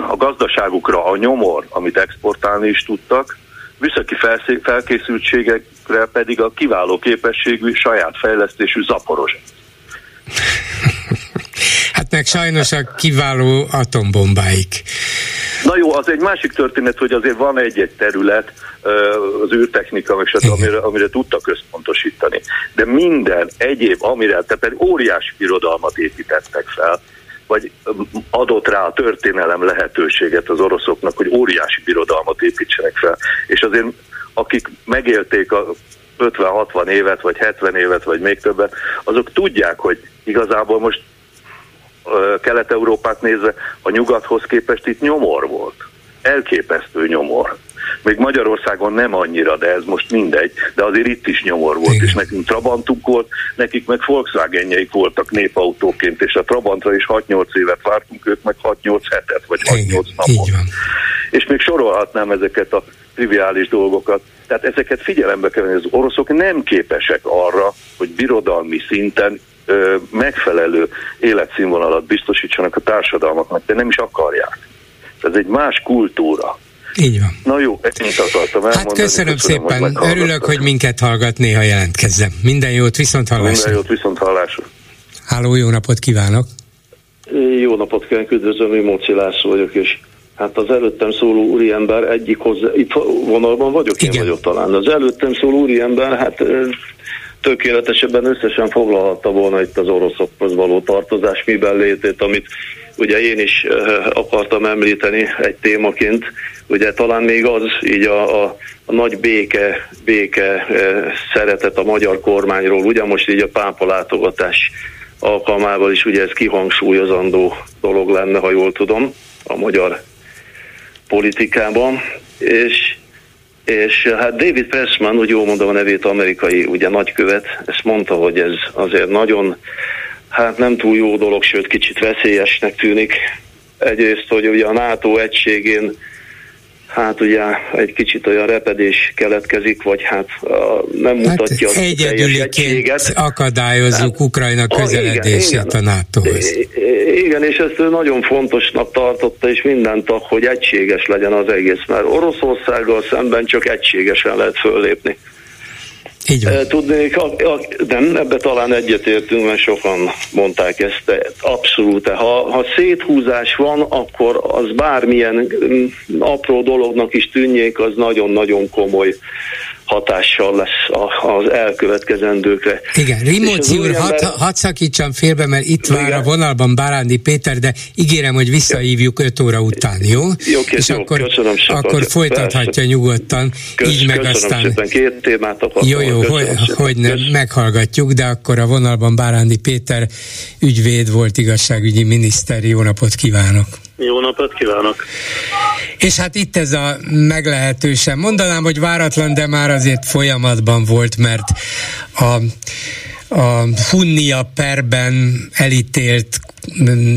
a gazdaságukra a nyomor, amit exportálni is tudtak, műszaki felkészültségekre pedig a kiváló képességű, saját fejlesztésű zaporozsat. Hát meg sajnos a kiváló atombombáik. Na jó, az egy másik történet, hogy azért van egy-egy terület, az űrtechnika, meg stb., amire, amire tudtak központosítani. De minden egyéb, amire, tehát óriási birodalmat építettek fel, vagy adott rá a történelem lehetőséget az oroszoknak, hogy óriási birodalmat építsenek fel. És azért akik megélték a 50-60 évet, vagy 70 évet, vagy még többet, azok tudják, hogy igazából most Kelet-Európát nézve a nyugathoz képest itt nyomor volt. Elképesztő nyomor. Még Magyarországon nem annyira, de ez most mindegy, de azért itt is nyomor volt, Igen. és nekünk Trabantunk volt, nekik meg Volkswagenjeik voltak népautóként, és a Trabantra is 6-8 évet vártunk, ők meg 6-8 hetet, vagy 6-8 napot. És még sorolhatnám ezeket a triviális dolgokat. Tehát ezeket figyelembe kell venni, az oroszok nem képesek arra, hogy birodalmi szinten ö, megfelelő életszínvonalat biztosítsanak a társadalmaknak, de nem is akarják. Ez egy más kultúra. Így van. Na jó, ennyit akartam elmondani. Hát köszönöm, köszönöm szépen, hogy örülök, hogy minket hallgat, néha jelentkezzem. Minden jót, viszont hallásra. Minden jót, viszont hallásra. Háló, jó napot kívánok! Jó napot kívánok, üdvözlöm, én Móci László vagyok, és hát az előttem szóló úriember egyik hozzá, itt vonalban vagyok, Igen. én vagyok talán. Az előttem szóló úriember, hát tökéletesebben összesen foglalhatta volna itt az oroszokhoz való tartozás miben létét, amit ugye én is akartam említeni egy témaként, ugye talán még az így a, a, a nagy béke, béke szeretet a magyar kormányról, ugye most így a pápa látogatás alkalmával is ugye ez kihangsúlyozandó dolog lenne, ha jól tudom, a magyar politikában, és és hát David Pressman, úgy jól mondom a nevét, amerikai ugye nagykövet, ezt mondta, hogy ez azért nagyon, hát nem túl jó dolog, sőt kicsit veszélyesnek tűnik. Egyrészt, hogy ugye a NATO egységén hát ugye egy kicsit olyan repedés keletkezik, vagy hát nem hát mutatja hát egyedüliként akadályozzuk hát, Ukrajna közeledését igen, igen, a NATO-hoz. Igen, és ezt ő nagyon fontosnak tartotta, és minden tag, hogy egységes legyen az egész, mert Oroszországgal szemben csak egységesen lehet föllépni. Így van. Tudnék, a, a, nem, ebbe talán egyetértünk, mert sokan mondták ezt, de abszolút. Ha, ha széthúzás van, akkor az bármilyen mm, apró dolognak is tűnjék, az nagyon-nagyon komoly hatással lesz az elkövetkezendőkre. Igen, Rimóci úr, ember... hadd had szakítsam félbe, mert itt Igen. vár a vonalban Bárándi Péter, de ígérem, hogy visszahívjuk 5 óra után, jó? Jó, És jó, akkor, köszönöm szépen. Akkor folytathatja Persze. nyugodtan, Kösz, így meg aztán... Szépen. Két témát akartam. Jó, jó, hogy, hogy nem, meghallgatjuk, de akkor a vonalban Bárándi Péter ügyvéd volt igazságügyi miniszter, jó napot kívánok! Jó napot kívánok! És hát itt ez a meglehetősen, mondanám, hogy váratlan, de már azért folyamatban volt, mert a, a Hunnia perben elítélt mm,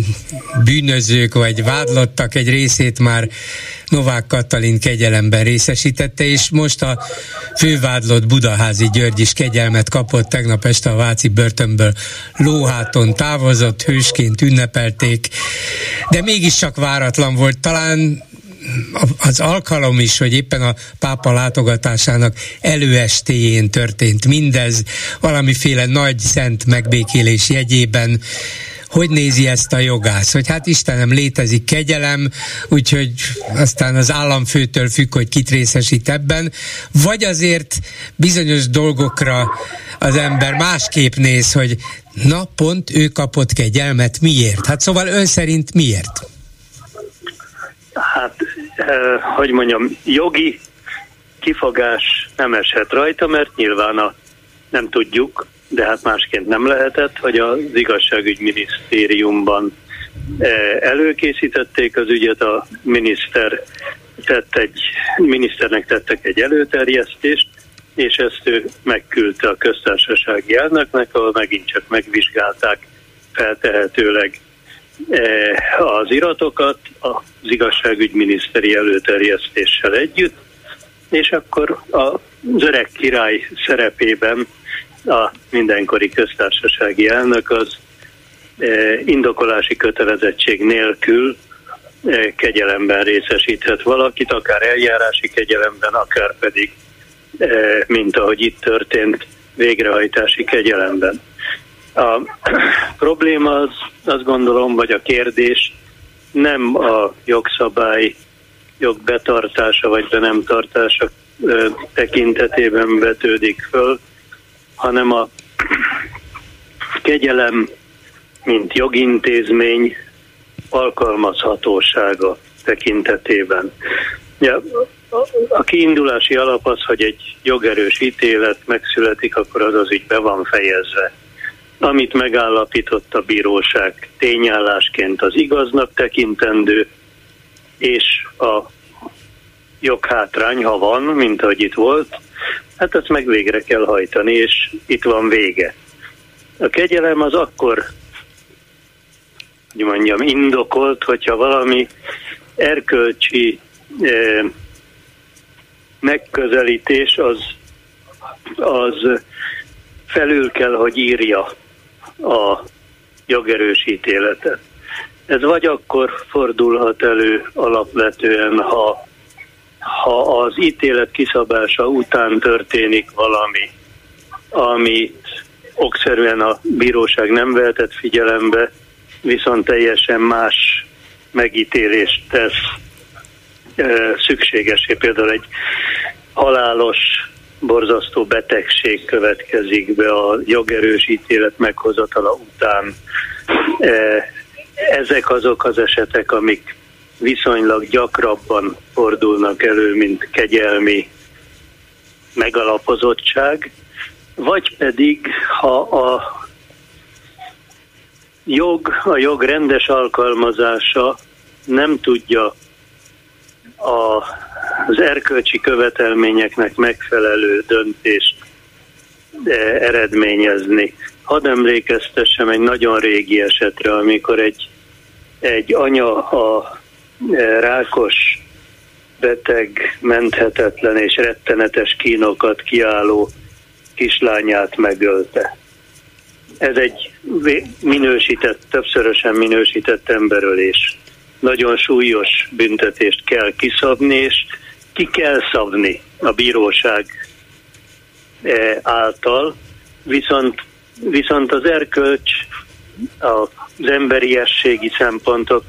bűnözők vagy vádlottak egy részét már Novák Katalin kegyelemben részesítette, és most a fővádlott Budaházi György is kegyelmet kapott, tegnap este a Váci börtönből lóháton távozott, hősként ünnepelték, de mégiscsak váratlan volt. Talán az alkalom is, hogy éppen a pápa látogatásának előestéjén történt mindez, valamiféle nagy szent megbékélés jegyében, hogy nézi ezt a jogász, hogy hát Istenem, létezik kegyelem, úgyhogy aztán az államfőtől függ, hogy kit részesít ebben, vagy azért bizonyos dolgokra az ember másképp néz, hogy na, pont ő kapott kegyelmet, miért? Hát szóval ön szerint miért? Hát, eh, hogy mondjam, jogi kifogás nem eshet rajta, mert nyilván a, nem tudjuk, de hát másként nem lehetett, hogy az igazságügyminisztériumban eh, előkészítették az ügyet, a miniszter tett egy, miniszternek tettek egy előterjesztést, és ezt ő megküldte a köztársasági elnöknek, ahol megint csak megvizsgálták feltehetőleg eh, az iratokat az igazságügyminiszteri előterjesztéssel együtt, és akkor az öreg király szerepében a mindenkori köztársasági elnök az e, indokolási kötelezettség nélkül e, kegyelemben részesíthet valakit, akár eljárási kegyelemben, akár pedig, mint ahogy itt történt, végrehajtási kegyelemben. A probléma az, azt gondolom, vagy a kérdés nem a jogszabály jogbetartása vagy be nem tartása tekintetében vetődik föl, hanem a kegyelem, mint jogintézmény alkalmazhatósága tekintetében. Ja, a kiindulási alap az, hogy egy jogerős ítélet megszületik, akkor az az így be van fejezve. Amit megállapított a bíróság tényállásként az igaznak tekintendő, és a joghátrány, ha van, mint ahogy itt volt, hát ezt meg végre kell hajtani, és itt van vége. A kegyelem az akkor, hogy mondjam, indokolt, hogyha valami erkölcsi eh, megközelítés az, az felül kell, hogy írja a jogerősítéletet. Ez vagy akkor fordulhat elő alapvetően, ha ha az ítélet kiszabása után történik valami, amit okszerűen a bíróság nem vehetett figyelembe, viszont teljesen más megítélést tesz szükségesé. Például egy halálos, borzasztó betegség következik be a jogerős ítélet meghozatala után. Ezek azok az esetek, amik viszonylag gyakrabban fordulnak elő, mint kegyelmi megalapozottság, vagy pedig, ha a jog, a jog rendes alkalmazása nem tudja a, az erkölcsi követelményeknek megfelelő döntést eh, eredményezni. Hadd emlékeztessem egy nagyon régi esetre, amikor egy, egy anya a eh, rákos beteg, menthetetlen és rettenetes kínokat kiálló kislányát megölte. Ez egy minősített, többszörösen minősített emberölés. Nagyon súlyos büntetést kell kiszabni, és ki kell szabni a bíróság eh, által, viszont, viszont az erkölcs, az emberiességi szempontok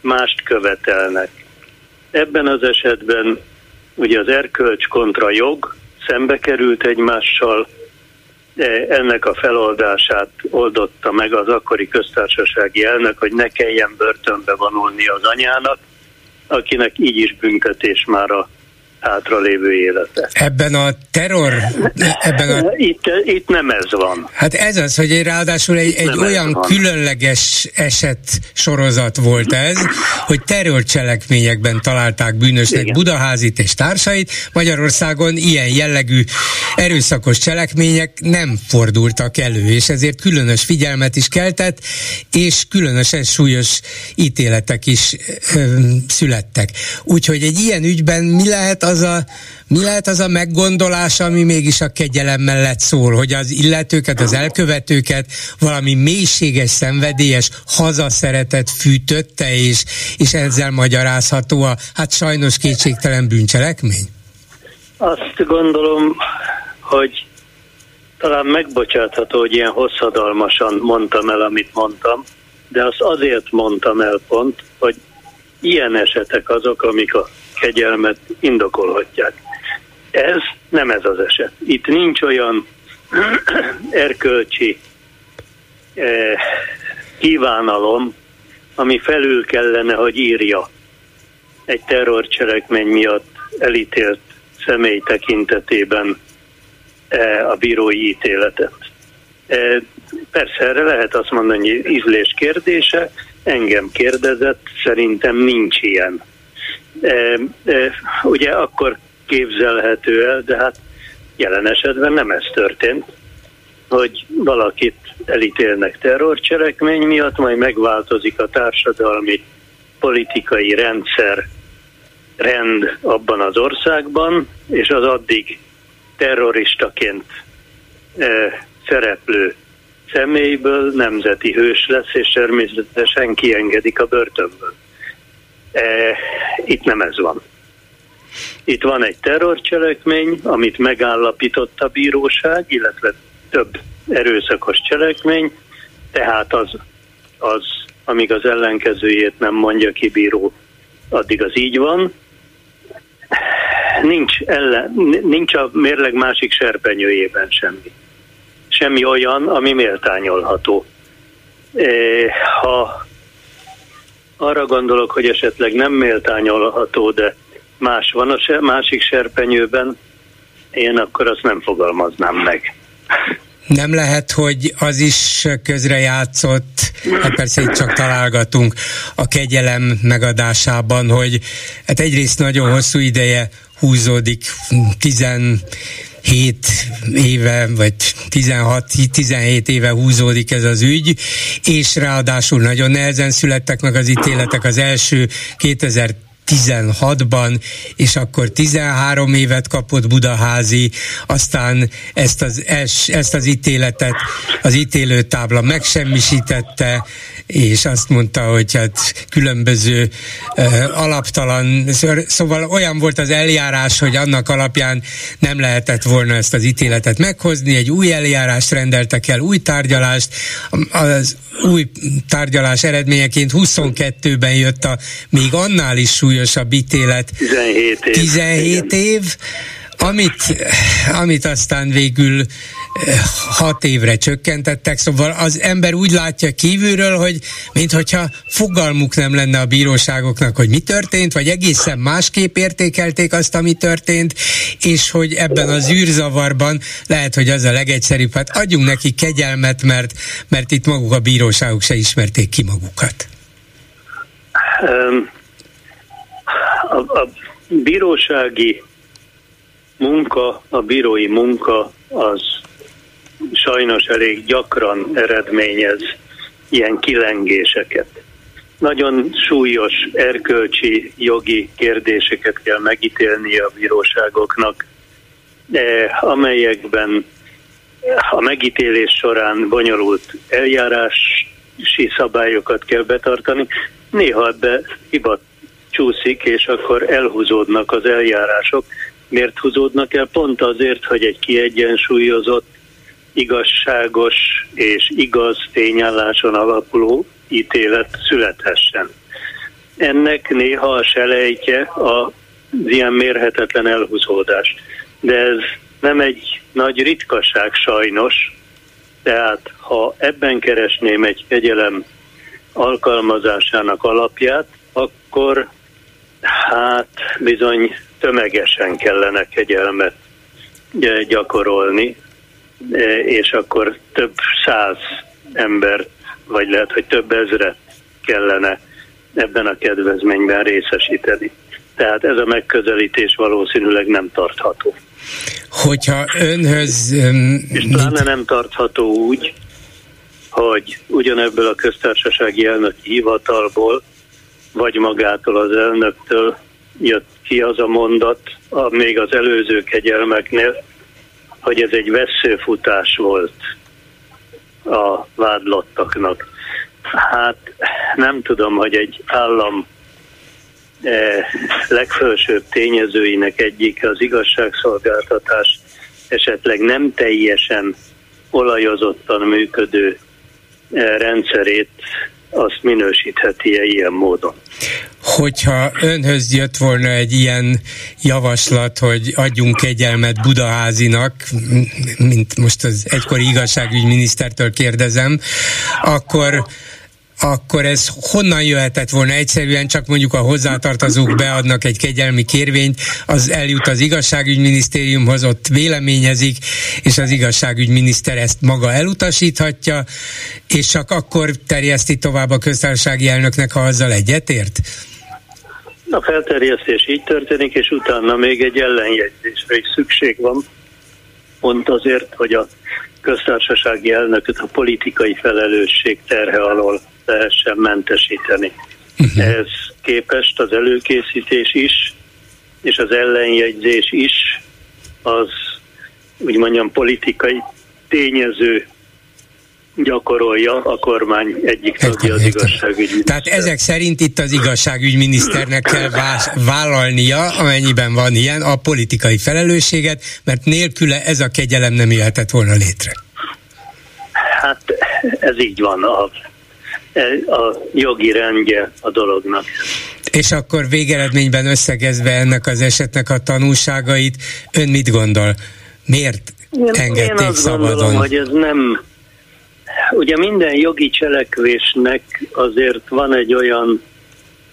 mást követelnek. Ebben az esetben ugye az erkölcs kontra jog szembe került egymással, ennek a feloldását oldotta meg az akkori köztársasági elnök, hogy ne kelljen börtönbe vonulni az anyának, akinek így is büntetés már a hátralévő élete. Ebben a terror... Ebben a... Itt, itt nem ez van. Hát ez az, hogy ráadásul egy, egy olyan különleges eset sorozat volt ez, hogy terrorcselekményekben találták bűnösnek Igen. Budaházit és társait. Magyarországon ilyen jellegű erőszakos cselekmények nem fordultak elő, és ezért különös figyelmet is keltett, és különösen súlyos ítéletek is ö, születtek. Úgyhogy egy ilyen ügyben mi lehet az a, mi lehet az a meggondolás, ami mégis a kegyelem mellett szól, hogy az illetőket, az elkövetőket valami mélységes, szenvedélyes hazaszeretet fűtötte, és, és ezzel magyarázható a, hát sajnos kétségtelen bűncselekmény? Azt gondolom, hogy talán megbocsátható, hogy ilyen hosszadalmasan mondtam el, amit mondtam, de azt azért mondtam el pont, hogy ilyen esetek azok, amik a kegyelmet indokolhatják. Ez nem ez az eset. Itt nincs olyan erkölcsi eh, kívánalom, ami felül kellene, hogy írja egy terrorcselekmény miatt elítélt személy tekintetében eh, a bírói ítéletet. Eh, persze erre lehet azt mondani, hogy ízlés kérdése, engem kérdezett, szerintem nincs ilyen ugye akkor képzelhető el, de hát jelen esetben nem ez történt, hogy valakit elítélnek terrorcselekmény miatt, majd megváltozik a társadalmi politikai rendszer rend abban az országban, és az addig terroristaként e, szereplő személyből nemzeti hős lesz, és természetesen kiengedik a börtönből. E, itt nem ez van. Itt van egy terrorcselekmény, amit megállapított a bíróság, illetve több erőszakos cselekmény, tehát az, az amíg az ellenkezőjét nem mondja ki bíró, addig az így van. Nincs, ellen, nincs a mérleg másik serpenyőjében semmi. Semmi olyan, ami méltányolható. E, ha arra gondolok, hogy esetleg nem méltányolható, de más van a se, másik serpenyőben, én akkor azt nem fogalmaznám meg. Nem lehet, hogy az is közrejátszott, hát persze itt csak találgatunk a kegyelem megadásában, hogy hát egyrészt nagyon hosszú ideje húzódik 10 7 éve, vagy 16-17 éve húzódik ez az ügy, és ráadásul nagyon nehezen születtek meg az ítéletek. Az első 2000 16-ban, és akkor 13 évet kapott Budaházi, aztán ezt az, ezt az ítéletet az ítélőtábla megsemmisítette, és azt mondta, hogy hát különböző uh, alaptalan, szóval olyan volt az eljárás, hogy annak alapján nem lehetett volna ezt az ítéletet meghozni, egy új eljárást rendeltek el, új tárgyalást, az új tárgyalás eredményeként 22-ben jött a még annál is súlyosabb ítélet. 17 év. 17 év, amit, amit aztán végül eh, hat évre csökkentettek, szóval az ember úgy látja kívülről, hogy minthogyha fogalmuk nem lenne a bíróságoknak, hogy mi történt, vagy egészen másképp értékelték azt, ami történt, és hogy ebben az űrzavarban lehet, hogy az a legegyszerűbb, hát adjunk neki kegyelmet, mert, mert itt maguk a bíróságok se ismerték ki magukat. A, a bírósági munka, a bírói munka az sajnos elég gyakran eredményez ilyen kilengéseket. Nagyon súlyos erkölcsi, jogi kérdéseket kell megítélni a bíróságoknak, amelyekben a megítélés során bonyolult eljárási szabályokat kell betartani. Néha ebbe hiba csúszik, és akkor elhúzódnak az eljárások, Miért húzódnak el? Pont azért, hogy egy kiegyensúlyozott, igazságos és igaz tényálláson alapuló ítélet születhessen. Ennek néha a selejtje az ilyen mérhetetlen elhúzódás. De ez nem egy nagy ritkaság sajnos, tehát ha ebben keresném egy kegyelem alkalmazásának alapját, akkor hát bizony tömegesen kellene kegyelmet gyakorolni, e, és akkor több száz ember, vagy lehet, hogy több ezret kellene ebben a kedvezményben részesíteni. Tehát ez a megközelítés valószínűleg nem tartható. Hogyha önhöz... És pláne nem tartható úgy, hogy ugyanebből a köztársasági elnöki hivatalból, vagy magától az elnöktől jött ki az a mondat, a, még az előző kegyelmeknél, hogy ez egy veszőfutás volt a vádlottaknak. Hát nem tudom, hogy egy állam eh, legfelsőbb tényezőinek egyik az igazságszolgáltatás esetleg nem teljesen olajozottan működő eh, rendszerét azt minősítheti-e ilyen módon. Hogyha önhöz jött volna egy ilyen javaslat, hogy adjunk kegyelmet Budaházinak, mint most az egykori igazságügyminisztertől kérdezem, akkor akkor ez honnan jöhetett volna? Egyszerűen csak mondjuk a hozzátartozók beadnak egy kegyelmi kérvényt, az eljut az igazságügyminisztériumhoz, ott véleményezik, és az igazságügyminiszter ezt maga elutasíthatja, és csak akkor terjeszti tovább a köztársasági elnöknek, ha azzal egyetért? A felterjesztés így történik, és utána még egy ellenjegyzésre is szükség van, pont azért, hogy a köztársasági elnököt a politikai felelősség terhe alól lehessen mentesíteni. Uh-huh. Ez képest az előkészítés is, és az ellenjegyzés is, az úgy mondjam politikai tényező gyakorolja a kormány egyik tagja az igazságügyminiszter. Tehát ezek szerint itt az igazságügyminiszternek kell vállalnia, amennyiben van ilyen, a politikai felelősséget, mert nélküle ez a kegyelem nem jöhetett volna létre. Hát ez így van. A a jogi rendje a dolognak. És akkor végeredményben összegezve ennek az esetnek a tanulságait, ön mit gondol? Miért én, engedték én azt szabadon? Gondolom, hogy ez nem... Ugye minden jogi cselekvésnek azért van egy olyan,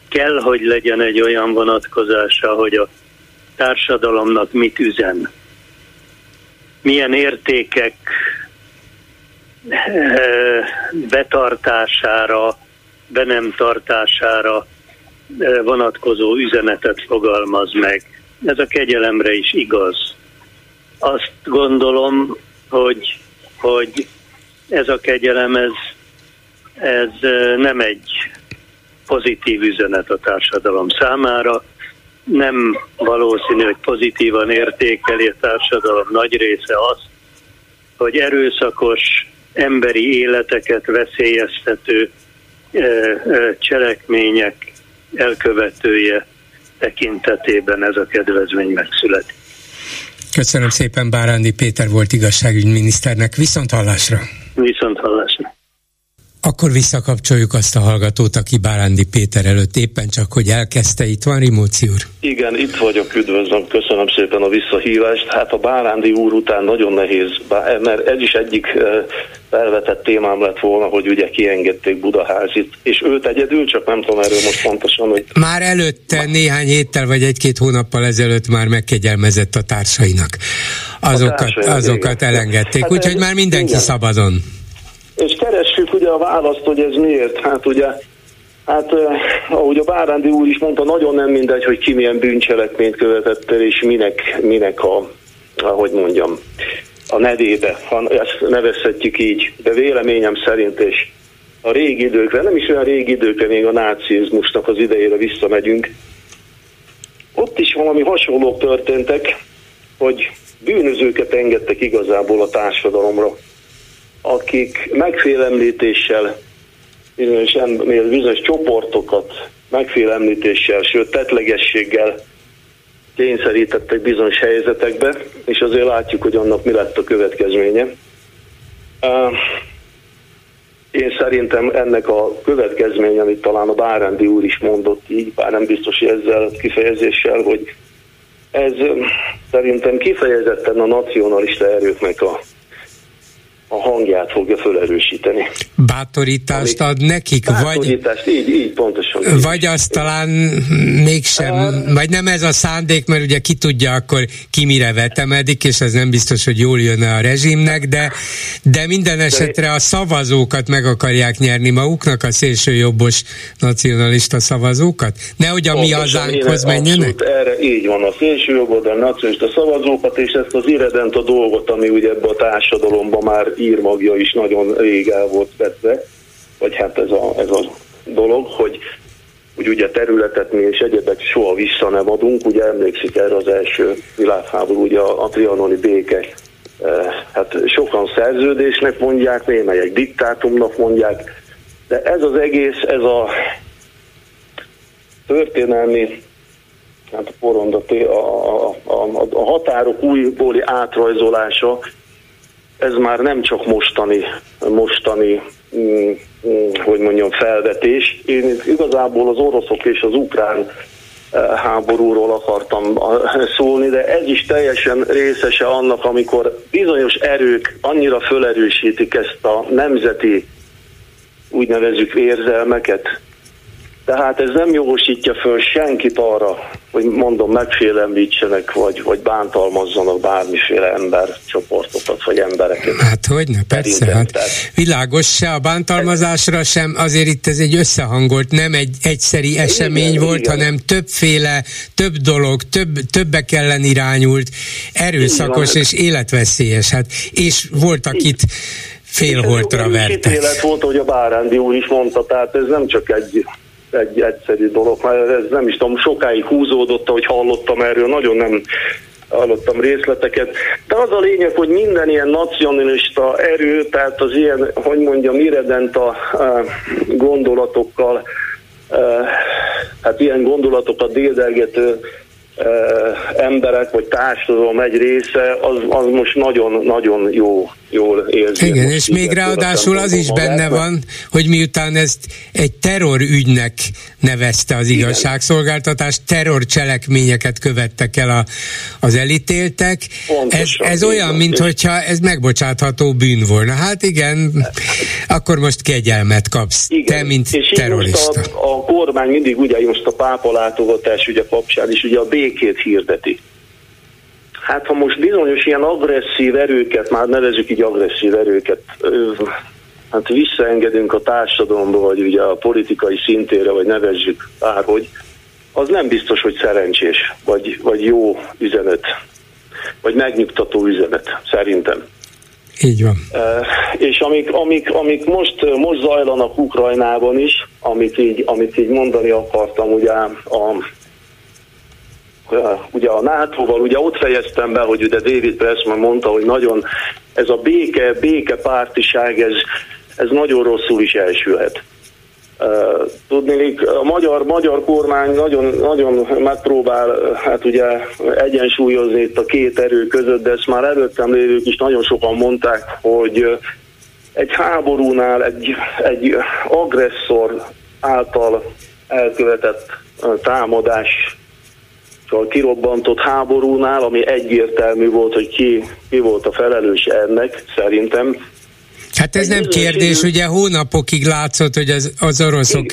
kell, hogy legyen egy olyan vonatkozása, hogy a társadalomnak mit üzen. Milyen értékek betartására, be nem tartására vonatkozó üzenetet fogalmaz meg. Ez a kegyelemre is igaz. Azt gondolom, hogy, hogy ez a kegyelem, ez, ez nem egy pozitív üzenet a társadalom számára, nem valószínű, hogy pozitívan értékeli a társadalom nagy része azt, hogy erőszakos emberi életeket veszélyeztető cselekmények elkövetője tekintetében ez a kedvezmény megszületik. Köszönöm szépen, Bárándi Péter volt igazságügyminiszternek. Viszont hallásra! Viszont hallásra! Akkor visszakapcsoljuk azt a hallgatót, aki Bárándi Péter előtt éppen csak, hogy elkezdte. Itt van Rimóci úr. Igen, itt vagyok, üdvözlöm, köszönöm szépen a visszahívást. Hát a Bárándi úr után nagyon nehéz, mert ez is egyik felvetett témám lett volna, hogy ugye kiengedték Budaházit, és őt egyedül, csak nem tudom erről most pontosan, hogy... Már előtte néhány héttel vagy egy-két hónappal ezelőtt már megkegyelmezett a társainak. Azokat, a társai, azokat igen. elengedték, hát úgyhogy már mindenki igen. szabadon. És keressük ugye a választ, hogy ez miért. Hát ugye Hát, ahogy a Bárándi úr is mondta, nagyon nem mindegy, hogy ki milyen bűncselekményt követett el, és minek, minek a, ahogy mondjam, a nevébe, ha ezt nevezhetjük így, de véleményem szerint, és a régi időkre, nem is olyan régi időkre, még a nácizmusnak az idejére visszamegyünk, ott is valami hasonlók történtek, hogy bűnözőket engedtek igazából a társadalomra, akik megfélemlítéssel, bizonyos, bizonyos csoportokat megfélemlítéssel, sőt tetlegességgel kényszerítettek bizonyos helyzetekbe, és azért látjuk, hogy annak mi lett a következménye. Én szerintem ennek a következménye, amit talán a Bárándi úr is mondott így, bár nem biztos, hogy ezzel kifejezéssel, hogy ez szerintem kifejezetten a nacionalista erőknek a a hangját fogja felerősíteni. Bátorítást ad nekik? Bátorítást, vagy, így, így pontosan. Vagy azt talán mégsem, uh, vagy nem ez a szándék, mert ugye ki tudja akkor ki mire vetemedik, és ez nem biztos, hogy jól jönne a rezsimnek, de, de minden esetre a szavazókat meg akarják nyerni maguknak, a szélsőjobbos nacionalista szavazókat? Nehogy a mi hazánkhoz menjenek? erre így van, a szélsőjobbos a nacionalista szavazókat, és ezt az irredent a dolgot, ami ugye ebbe a társadalomban már írmagja is nagyon rég el volt vetve, vagy hát ez a, ez a dolog, hogy hogy ugye területet mi és egyebek soha vissza nem adunk, ugye emlékszik erre az első világháború, ugye a, a trianoni béke, eh, hát sokan szerződésnek mondják, némelyek diktátumnak mondják, de ez az egész, ez a történelmi hát a porond, a, a, a, a határok újbóli átrajzolása, ez már nem csak mostani, mostani mm, mm, hogy mondjam, felvetés. Én igazából az oroszok és az ukrán eh, háborúról akartam eh, szólni, de ez is teljesen részese annak, amikor bizonyos erők annyira fölerősítik ezt a nemzeti úgynevezük érzelmeket, tehát ez nem jogosítja föl senkit arra, hogy mondom, megfélemlítsenek, vagy, vagy bántalmazzanak bármiféle embercsoportokat, vagy embereket. Hát hogy ne, persze, hát világos se a bántalmazásra sem, azért itt ez egy összehangolt, nem egy egyszeri esemény igen, volt, igen. hanem többféle, több dolog, több, többek ellen irányult, erőszakos és életveszélyes, hát, és voltak itt félholtra vertek. Élet volt, hogy a Bárándi úr is mondta, tehát ez nem csak egy egy egyszerű dolog, mert ez nem is tudom, sokáig húzódott, hogy hallottam erről, nagyon nem hallottam részleteket. De az a lényeg, hogy minden ilyen nacionalista erő, tehát az ilyen, hogy mondjam, irredent a gondolatokkal, hát ilyen gondolatokat dédelgető emberek, vagy társadalom egy része, az, az most nagyon-nagyon jó, jól érzi. Igen, és még ráadásul az is benne van, hogy miután ezt egy terrorügynek nevezte az igazságszolgáltatás, terrorcselekményeket követtek el a, az elítéltek. Pontosan, ez, ez olyan, mintha ez megbocsátható bűn volna. Hát igen, akkor most kegyelmet kapsz, igen. te, mint és terrorista. A, a kormány mindig ugye most a pápa látogatás ugye kapcsán is ugye a békét hirdeti. Hát ha most bizonyos ilyen agresszív erőket, már nevezük így agresszív erőket, hát visszaengedünk a társadalomba, vagy ugye a politikai szintére, vagy nevezzük bárhogy, az nem biztos, hogy szerencsés, vagy, vagy jó üzenet, vagy megnyugtató üzenet, szerintem. Így van. Uh, és amik, amik, amik most, most zajlanak Ukrajnában is, amit így, amit így mondani akartam, ugye a, ugye a NATO-val, ugye ott fejeztem be, hogy ugye David Pressman mondta, hogy nagyon ez a béke, béke pártiság, ez, ez nagyon rosszul is elsülhet. Tudni, a magyar, magyar kormány nagyon, nagyon megpróbál hát ugye egyensúlyozni itt a két erő között, de ezt már előttem lévők is nagyon sokan mondták, hogy egy háborúnál egy, egy agresszor által elkövetett támadás a kirobbantott háborúnál, ami egyértelmű volt, hogy ki, ki volt a felelős ennek, szerintem, Hát ez nem kérdés, ugye hónapokig látszott, hogy az, az oroszok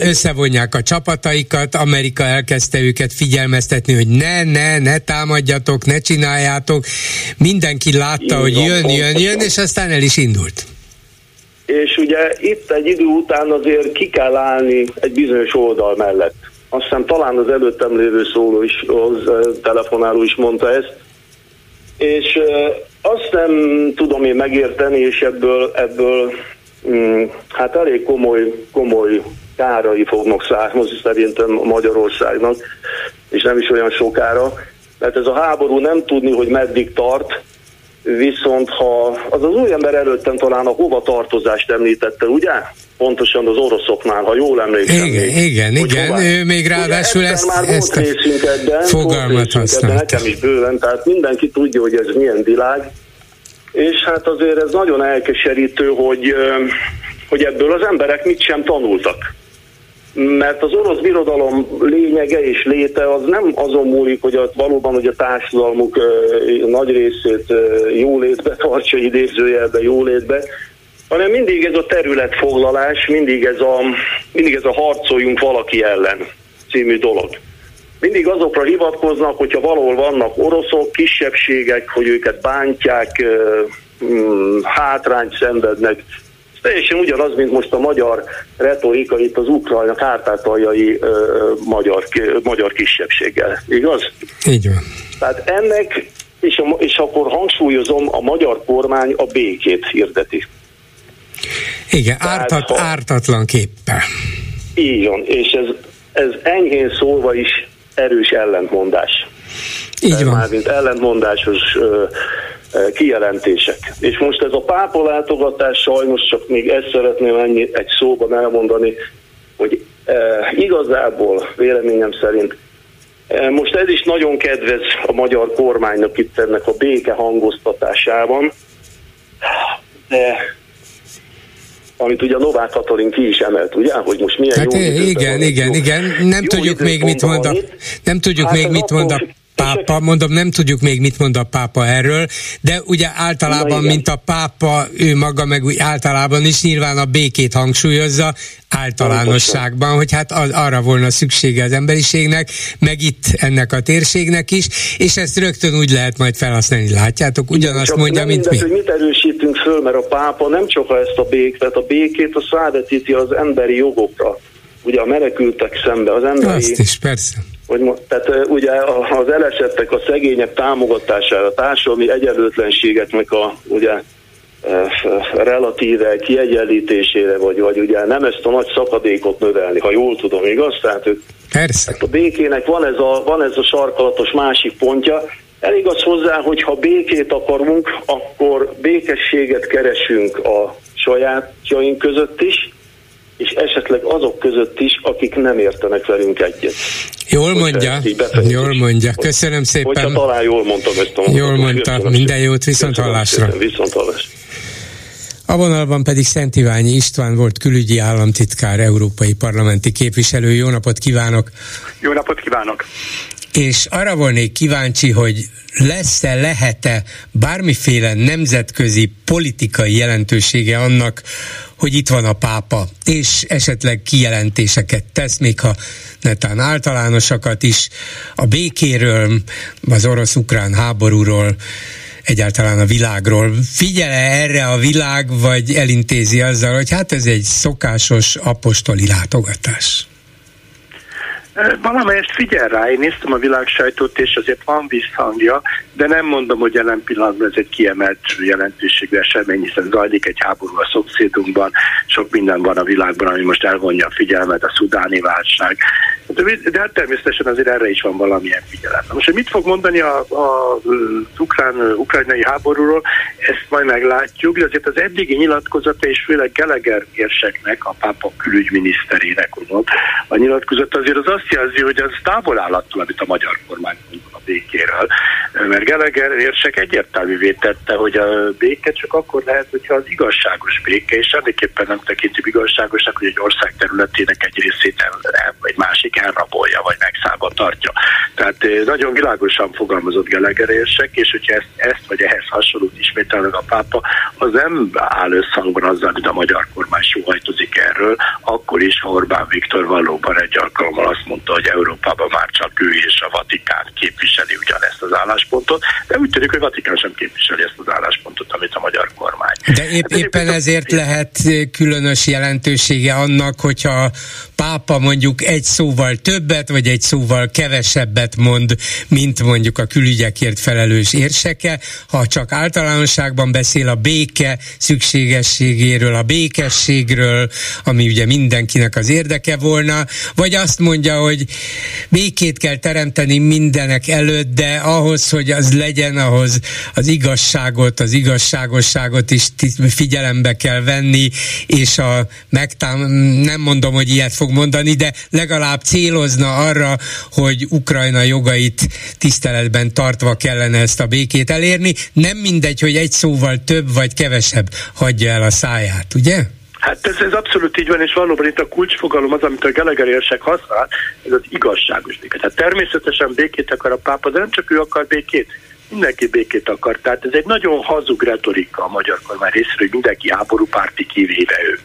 összevonják a csapataikat, Amerika elkezdte őket figyelmeztetni, hogy ne, ne, ne támadjatok, ne csináljátok. Mindenki látta, hogy jön, jön, jön, és aztán el is indult. És ugye itt egy idő után azért ki kell állni egy bizonyos oldal mellett. Azt hiszem talán az előttem lévő szóló is, az telefonáló is mondta ezt, és azt nem tudom én megérteni, és ebből, ebből mm, hát elég komoly, komoly kárai fognak származni szerintem Magyarországnak, és nem is olyan sokára, mert ez a háború nem tudni, hogy meddig tart, viszont ha az az új ember előttem talán a hova tartozást említette, ugye? Pontosan az oroszoknál, ha jól emlékszem. Igen, még, igen, igen, hová. ő még ráadásul ugye, ezt, már ezt volt részünk ebben, fogalmat használt. Nekem is bőven, tehát mindenki tudja, hogy ez milyen világ, és hát azért ez nagyon elkeserítő, hogy, hogy ebből az emberek mit sem tanultak. Mert az orosz birodalom lényege és léte az nem azon múlik, hogy a, valóban hogy a társadalmuk nagy részét jólétbe tartsa, idézőjelbe jólétbe, hanem mindig ez a területfoglalás, mindig ez a, mindig ez a harcoljunk valaki ellen című dolog mindig azokra hivatkoznak, hogyha valahol vannak oroszok, kisebbségek, hogy őket bántják, hátrányt szenvednek. Teljesen ugyanaz, mint most a magyar retorika itt az ukrajna kárpátaljai magyar, magyar kisebbséggel. Igaz? Így van. Tehát ennek, és, a, és akkor hangsúlyozom, a magyar kormány a békét hirdeti. Igen, ártat, ha, ártatlan képpel. Így van, és ez, ez enyhén szólva is erős ellentmondás. Így van. Mármint ellentmondásos ö, ö, kijelentések. És most ez a pápa látogatás sajnos csak még ezt szeretném ennyi, egy szóban elmondani, hogy e, igazából véleményem szerint e, most ez is nagyon kedvez a magyar kormánynak itt ennek a béke hangoztatásában, de amit ugye Novák Katalin ki is emelt, ugye, hogy most milyen hát jó igen, igen, igen, nem jó tudjuk még mit mond a, nem tudjuk hát még mit mond a pápa, mondom, nem tudjuk még mit mond a pápa erről, de ugye általában, Na, mint a pápa, ő maga meg úgy általában is nyilván a békét hangsúlyozza, általánosságban, hogy hát az, arra volna szüksége az emberiségnek, meg itt ennek a térségnek is, és ezt rögtön úgy lehet majd felhasználni, látjátok, ugyanazt csak mondja, mint mindez, mi. hogy mit erősítünk föl, mert a pápa nem csak ezt a békét, a békét a szádetíti az emberi jogokra, ugye a menekültek szembe, az emberi... Azt is, persze hogy, tehát ugye az elesettek, a szegények támogatására, a társadalmi egyenlőtlenségeknek a ugye relatíve kiegyenlítésére, vagy, vagy ugye nem ezt a nagy szakadékot növelni, ha jól tudom, igaz? Tehát ők, Persze. Hát a békének van ez a, van ez a sarkalatos másik pontja. Elég az hozzá, hogy ha békét akarunk, akkor békességet keresünk a sajátjaink között is, és esetleg azok között is, akik nem értenek velünk egyet. Jól mondja, jól mondja. Köszönöm szépen. Hogyha talán jól mondtam ezt a mondatot. Jól mondta, minden jót, viszont hallásra. Viszont hallásra. A vonalban pedig Szent Iványi István volt külügyi államtitkár, európai parlamenti képviselő. Jó napot kívánok! Jó napot kívánok! És arra volnék kíváncsi, hogy lesz-e, lehet-e bármiféle nemzetközi politikai jelentősége annak, hogy itt van a pápa, és esetleg kijelentéseket tesz, még ha netán általánosakat is, a békéről, az orosz-ukrán háborúról, egyáltalán a világról. Figyele erre a világ, vagy elintézi azzal, hogy hát ez egy szokásos apostoli látogatás? Valamelyest figyel rá, én néztem a világ sajtót, és azért van visszhangja, de nem mondom, hogy jelen pillanatban ez egy kiemelt jelentőségű esemény, hiszen zajlik egy háború a szomszédunkban, sok minden van a világban, ami most elvonja a figyelmet, a szudáni válság, De hát természetesen azért erre is van valamilyen figyelem. Most, hogy mit fog mondani a, az ukrán, ukrajnai háborúról, ezt majd meglátjuk, de azért az eddigi nyilatkozata, és főleg Geleger érseknek, a pápa külügyminiszterének mondom, a nyilatkozata azért az azt jelzi, hogy az távol áll attól, amit a magyar kormány mondott békéről. Mert Geleger érsek egyértelművé tette, hogy a béke csak akkor lehet, hogyha az igazságos béke, és semmiképpen nem tekintjük igazságosnak, hogy egy ország területének egy részét el, egy másik elrabolja, vagy megszállva tartja. Tehát eh, nagyon világosan fogalmazott Geleger érsek, és hogyha ezt, ezt vagy ehhez hasonlót ismételnek a pápa, az nem áll összhangban azzal, amit a magyar kormány sóhajtozik erről, akkor is, Orbán Viktor valóban egy alkalommal azt mondta, hogy Európában már csak ő és a Vatikán képviseli ugyanezt az álláspontot, de úgy tűnik, hogy Vatikán sem képviseli ezt az álláspontot, amit a magyar kormány. De épp, hát éppen ezért lehet különös jelentősége annak, hogyha pápa mondjuk egy szóval többet, vagy egy szóval kevesebbet mond, mint mondjuk a külügyekért felelős érseke, ha csak általánosságban beszél a béke szükségességéről, a békességről, ami ugye mindenkinek az érdeke volna, vagy azt mondja, hogy békét kell teremteni mindenek előtt, de ahhoz, hogy az legyen, ahhoz az igazságot, az igazságosságot is figyelembe kell venni, és a megtám, nem mondom, hogy ilyet fog mondani, de legalább célozna arra, hogy Ukrajna jogait tiszteletben tartva kellene ezt a békét elérni. Nem mindegy, hogy egy szóval több vagy kevesebb hagyja el a száját, ugye? Hát ez, ez abszolút így van, és valóban itt a kulcsfogalom az, amit a Gallagher érsek használ, ez az igazságos béke. Tehát természetesen békét akar a pápa, de nem csak ő akar békét, mindenki békét akar. Tehát ez egy nagyon hazug retorika a magyar kormány részéről, hogy mindenki háborúpárti kivéve ő.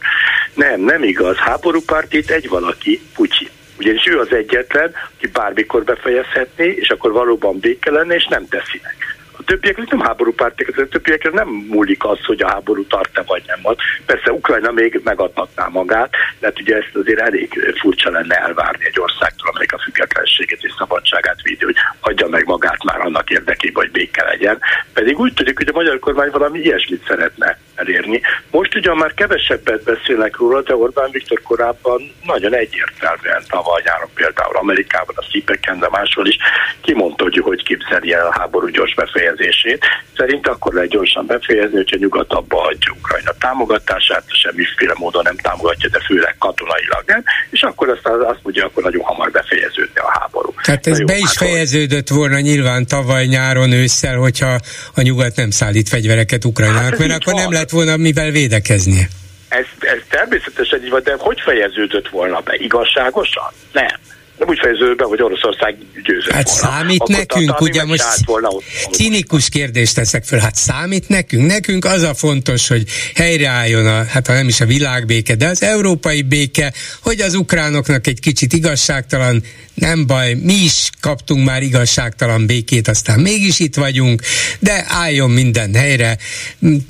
Nem, nem igaz. Háborúpárti itt egy valaki, Putyin. Ugyanis ő az egyetlen, aki bármikor befejezhetné, és akkor valóban béke lenne, és nem teszi meg többiek nem háborúpártiak, a többiekre nem múlik az, hogy a háború tart-e vagy nem van. Persze Ukrajna még megadhatná magát, de hát ugye ezt azért elég furcsa lenne elvárni egy országtól, amelyik a függetlenséget és szabadságát védi, hogy adja meg magát már annak érdekében, hogy béke legyen. Pedig úgy tudjuk, hogy a magyar kormány valami ilyesmit szeretne elérni. Most ugyan már kevesebbet beszélnek róla, de Orbán Viktor korábban nagyon egyértelműen tavaly nyáron például Amerikában, a Szipeken, de máshol is kimondta, hogy hogy képzeli el a háború gyors befejezését. Szerint akkor lehet gyorsan befejezni, hogyha nyugat abba adja Ukrajna támogatását, semmiféle módon nem támogatja, de főleg katonailag nem, és akkor azt, azt mondja, akkor nagyon hamar befejeződne a háború. Tehát ez jó, be is hát, fejeződött volna nyilván tavaly nyáron ősszel, hogyha a nyugat nem szállít fegyvereket Ukrajnának, hát mert akkor van. nem lett volna mivel védekeznie. Ez, ez természetesen így van, de hogy fejeződött volna be? Igazságosan? Nem nem úgy fejeződött be, hogy Oroszország győzött Hát volna. számít Akkor nekünk, ugye most volna ott, cinikus kérdést teszek föl, hát számít nekünk? Nekünk az a fontos, hogy helyreálljon a, hát ha nem is a világbéke, de az európai béke, hogy az ukránoknak egy kicsit igazságtalan, nem baj, mi is kaptunk már igazságtalan békét, aztán mégis itt vagyunk, de álljon minden helyre,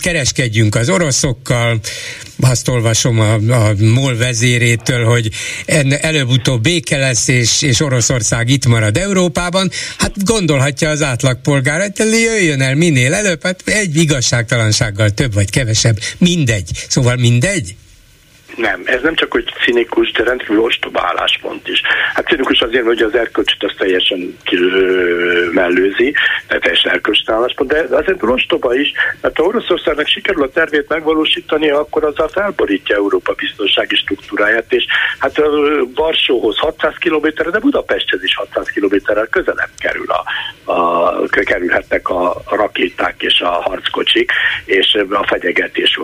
kereskedjünk az oroszokkal, azt olvasom a, a MOL vezérétől, hogy előbb-utóbb béke lesz, és, és Oroszország itt marad Európában, hát gondolhatja az átlagpolgár, hogy jöjjön el minél előbb, hát egy igazságtalansággal több vagy kevesebb, mindegy. Szóval mindegy? Nem, ez nem csak hogy cinikus, de rendkívül ostoba álláspont is. Hát cinikus azért, hogy az erkölcsöt azt teljesen mellőzi, tehát teljesen erkölcsi álláspont, de azért ostoba is, mert ha Oroszországnak sikerül a tervét megvalósítani, akkor azzal felborítja Európa biztonsági struktúráját, és hát Varsóhoz 600 kilométerre, de Budapesthez is 600 kilométerrel közelebb kerül a, a, kerülhetnek a rakéták és a harckocsik, és a fenyegetés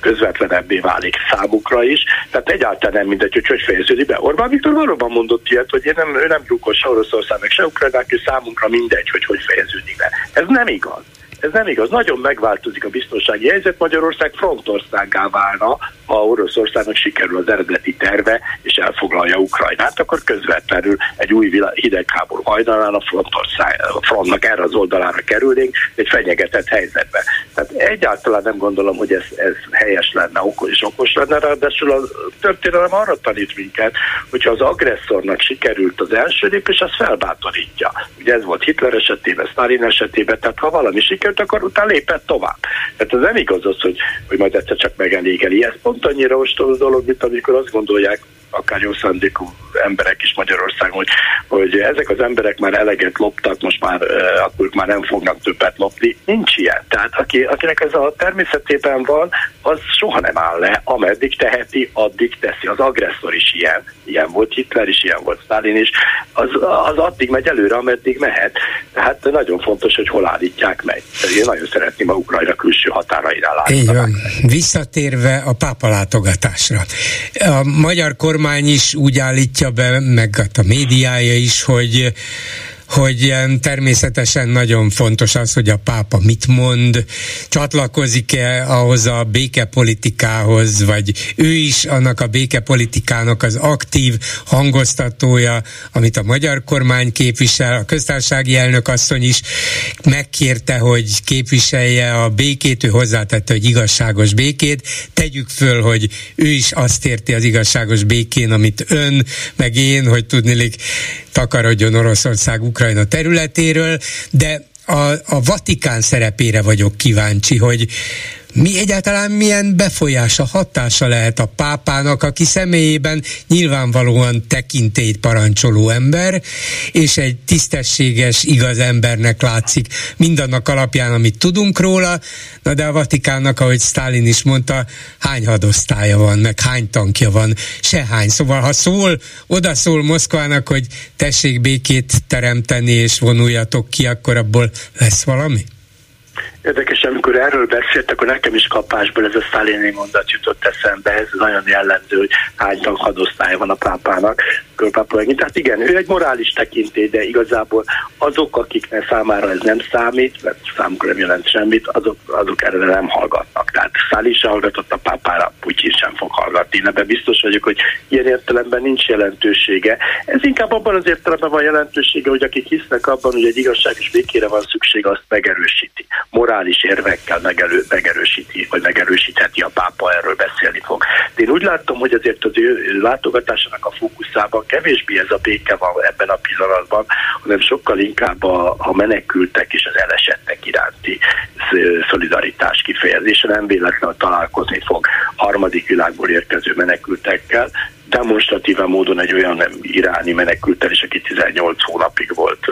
közvetlenebbé válik számuk számukra is, tehát egyáltalán nem mindegy, hogy hogy fejeződik be. Orbán Viktor valóban mondott ilyet, hogy én nem, ő nem drukos se Oroszországnak, se Ukrajnák, és számunkra mindegy, hogy hogy fejeződik be. Ez nem igaz. Ez nem igaz. Nagyon megváltozik a biztonsági helyzet. Magyarország frontországá válna, ha Oroszországnak sikerül az eredeti terve, és elfoglalja Ukrajnát, akkor közvetlenül egy új hidegháború hajnalán a, frontország, a frontnak erre az oldalára kerülnénk, egy fenyegetett helyzetbe. Tehát egyáltalán nem gondolom, hogy ez, ez helyes lenne, és okos lenne, ráadásul a történelem arra tanít minket, hogyha az agresszornak sikerült az első lépés, az felbátorítja. Ugye ez volt Hitler esetében, Stalin esetében, tehát ha valami sikerült, akkor utána lépett tovább. Tehát ez nem igaz az, hogy, hogy majd egyszer csak megelégeli. Ez pont annyira ostoba dolog, mint amikor azt gondolják, akár jó szándékú emberek is Magyarországon, hogy, hogy ezek az emberek már eleget loptak, most már akkor már nem fognak többet lopni. Nincs ilyen. Tehát aki, akinek ez a természetében van, az soha nem áll le, ameddig teheti, addig teszi. Az agresszor is ilyen. Ilyen volt Hitler is, ilyen volt Stalin is. Az, az addig megy előre, ameddig mehet. Tehát nagyon fontos, hogy hol állítják meg. Én nagyon szeretném a Ukrajna külső határaira látni. Így van. Visszatérve a pápa látogatásra. A magyar kormány is úgy állítja be, meg a médiája is, hogy hogy természetesen nagyon fontos az, hogy a pápa mit mond, csatlakozik-e ahhoz a békepolitikához, vagy ő is annak a békepolitikának az aktív hangoztatója, amit a magyar kormány képvisel, a köztársasági elnök asszony is megkérte, hogy képviselje a békét, ő hozzátette, hogy igazságos békét. Tegyük föl, hogy ő is azt érti az igazságos békén, amit ön, meg én, hogy tudnilik takarodjon Oroszország Ukrajna területéről, de a, a Vatikán szerepére vagyok kíváncsi, hogy mi egyáltalán milyen befolyása, hatása lehet a pápának, aki személyében nyilvánvalóan tekintélyt parancsoló ember, és egy tisztességes, igaz embernek látszik mindannak alapján, amit tudunk róla, na de a Vatikánnak, ahogy Stalin is mondta, hány hadosztálya van, meg hány tankja van, sehány. Szóval ha szól, oda szól Moszkvának, hogy tessék békét teremteni és vonuljatok ki, akkor abból lesz valami? Érdekes, amikor erről beszélt, akkor nekem is kapásból ez a Szálini mondat jutott eszembe, ez nagyon jellemző, hogy hány hadosztály van a pápának, pápa Tehát igen, ő egy morális tekintély, de igazából azok, akiknek számára ez nem számít, mert számukra nem jelent semmit, azok, azok erre nem hallgatnak. Tehát Szálin sem hallgatott a pápára, Putyin sem fog hallgatni. Ebben biztos vagyok, hogy ilyen értelemben nincs jelentősége. Ez inkább abban az értelemben van jelentősége, hogy akik hisznek abban, hogy egy igazságos békére van szükség, azt megerősíti. Morál morális érvekkel megelő, megerősíti, vagy megerősítheti a pápa, erről beszélni fog. De én úgy látom, hogy azért az ő látogatásának a fókuszában kevésbé ez a béke van ebben a pillanatban, hanem sokkal inkább a, a menekültek és az elesettek iránti szolidaritás kifejezése. Nem véletlenül találkozni fog harmadik világból érkező menekültekkel, demonstratíven módon egy olyan iráni menekültel is, aki 18 hónapig volt